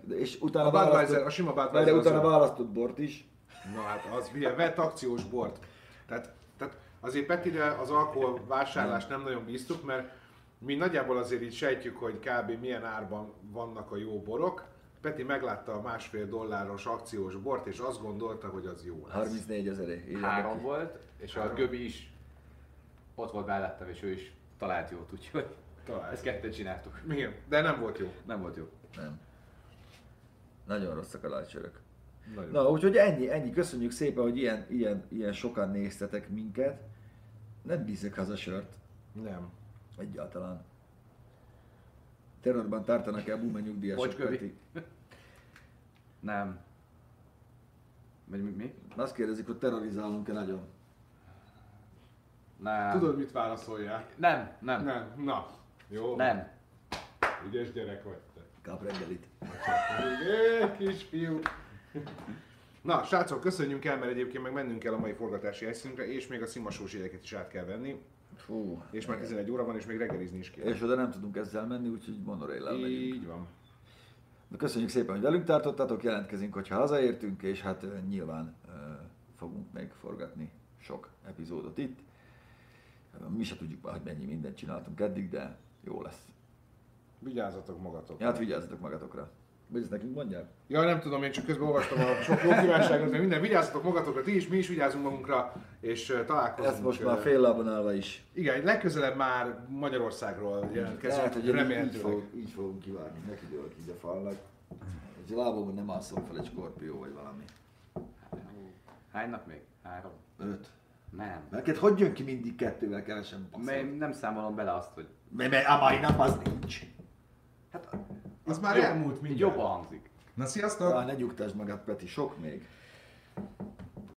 És, utána A választott, a sima de utána választott bort is. Na hát az ugye, vett akciós bort. Tehát, tehát azért Petire az alkohol vásárlást nem nagyon bíztuk, mert mi nagyjából azért így sejtjük, hogy kb. milyen árban vannak a jó borok. Peti meglátta a másfél dolláros akciós bort, és azt gondolta, hogy az jó lesz. 34 ezeré. Három volt, és a Göbi is ott volt mellettem, és ő is talált jót, úgyhogy Talált. ezt kettőt csináltuk. Igen, de nem volt jó. Nem volt jó. Nem. Nagyon rosszak a light sörök. Nagyon. Na, úgyhogy ennyi, ennyi. Köszönjük szépen, hogy ilyen, ilyen, ilyen sokan néztetek minket. Nem bízek haza sört. Nem. Egyáltalán. Terrorban tartanak el Bume nyugdíjasok. Bocs, Göbi. Peti. Nem. Vagy mi? mi? Azt kérdezik, hogy terrorizálunk-e nagyon. Nem. Tudod, mit válaszoljál? Nem, nem, nem. Na. Jó. nem. Ügyes gyerek vagy te. Kap reggelit. Kisfiú. Na, srácok, köszönjünk el, mert egyébként meg mennünk kell a mai forgatási helyszínünkre, és még a szimasós is át kell venni. Fú. És már 11 óra van, és még reggelizni is kell. És oda nem tudunk ezzel menni, úgyhogy megyünk. Így van. De köszönjük szépen, hogy velünk tartottatok, jelentkezünk, hogyha hazaértünk, és hát nyilván ö, fogunk még forgatni sok epizódot itt. Mi se tudjuk már, hogy mennyi mindent csináltunk eddig, de jó lesz. Vigyázzatok magatok. Ja, hát vigyázzatok magatokra. Vagy ezt nekünk mondják? Ja, nem tudom, én csak közben olvastam a sok jó kívánságot, meg minden. Vigyázzatok magatokra, ti is, mi is vigyázunk magunkra, és találkozunk. Ez most már fél lábon állva is. Igen, legközelebb már Magyarországról jelentkezünk, Lehet, hogy én így, remélhetőleg. fog, így fogunk kivárni, neki dőlök így a falnak. A lábomon nem alszom fel egy skorpió vagy valami. Hány nap még? Három? Öt. Nem. Neked hogy jön ki mindig kettővel kevesen? Mert nem számolom bele azt, hogy... Mert, mert a mai nap az nincs. Hát, Az már jobb- elmúlt mindjárt. Jobban hangzik. Na, sziasztok! Ah, ne nyugtasd magad, Peti, sok még.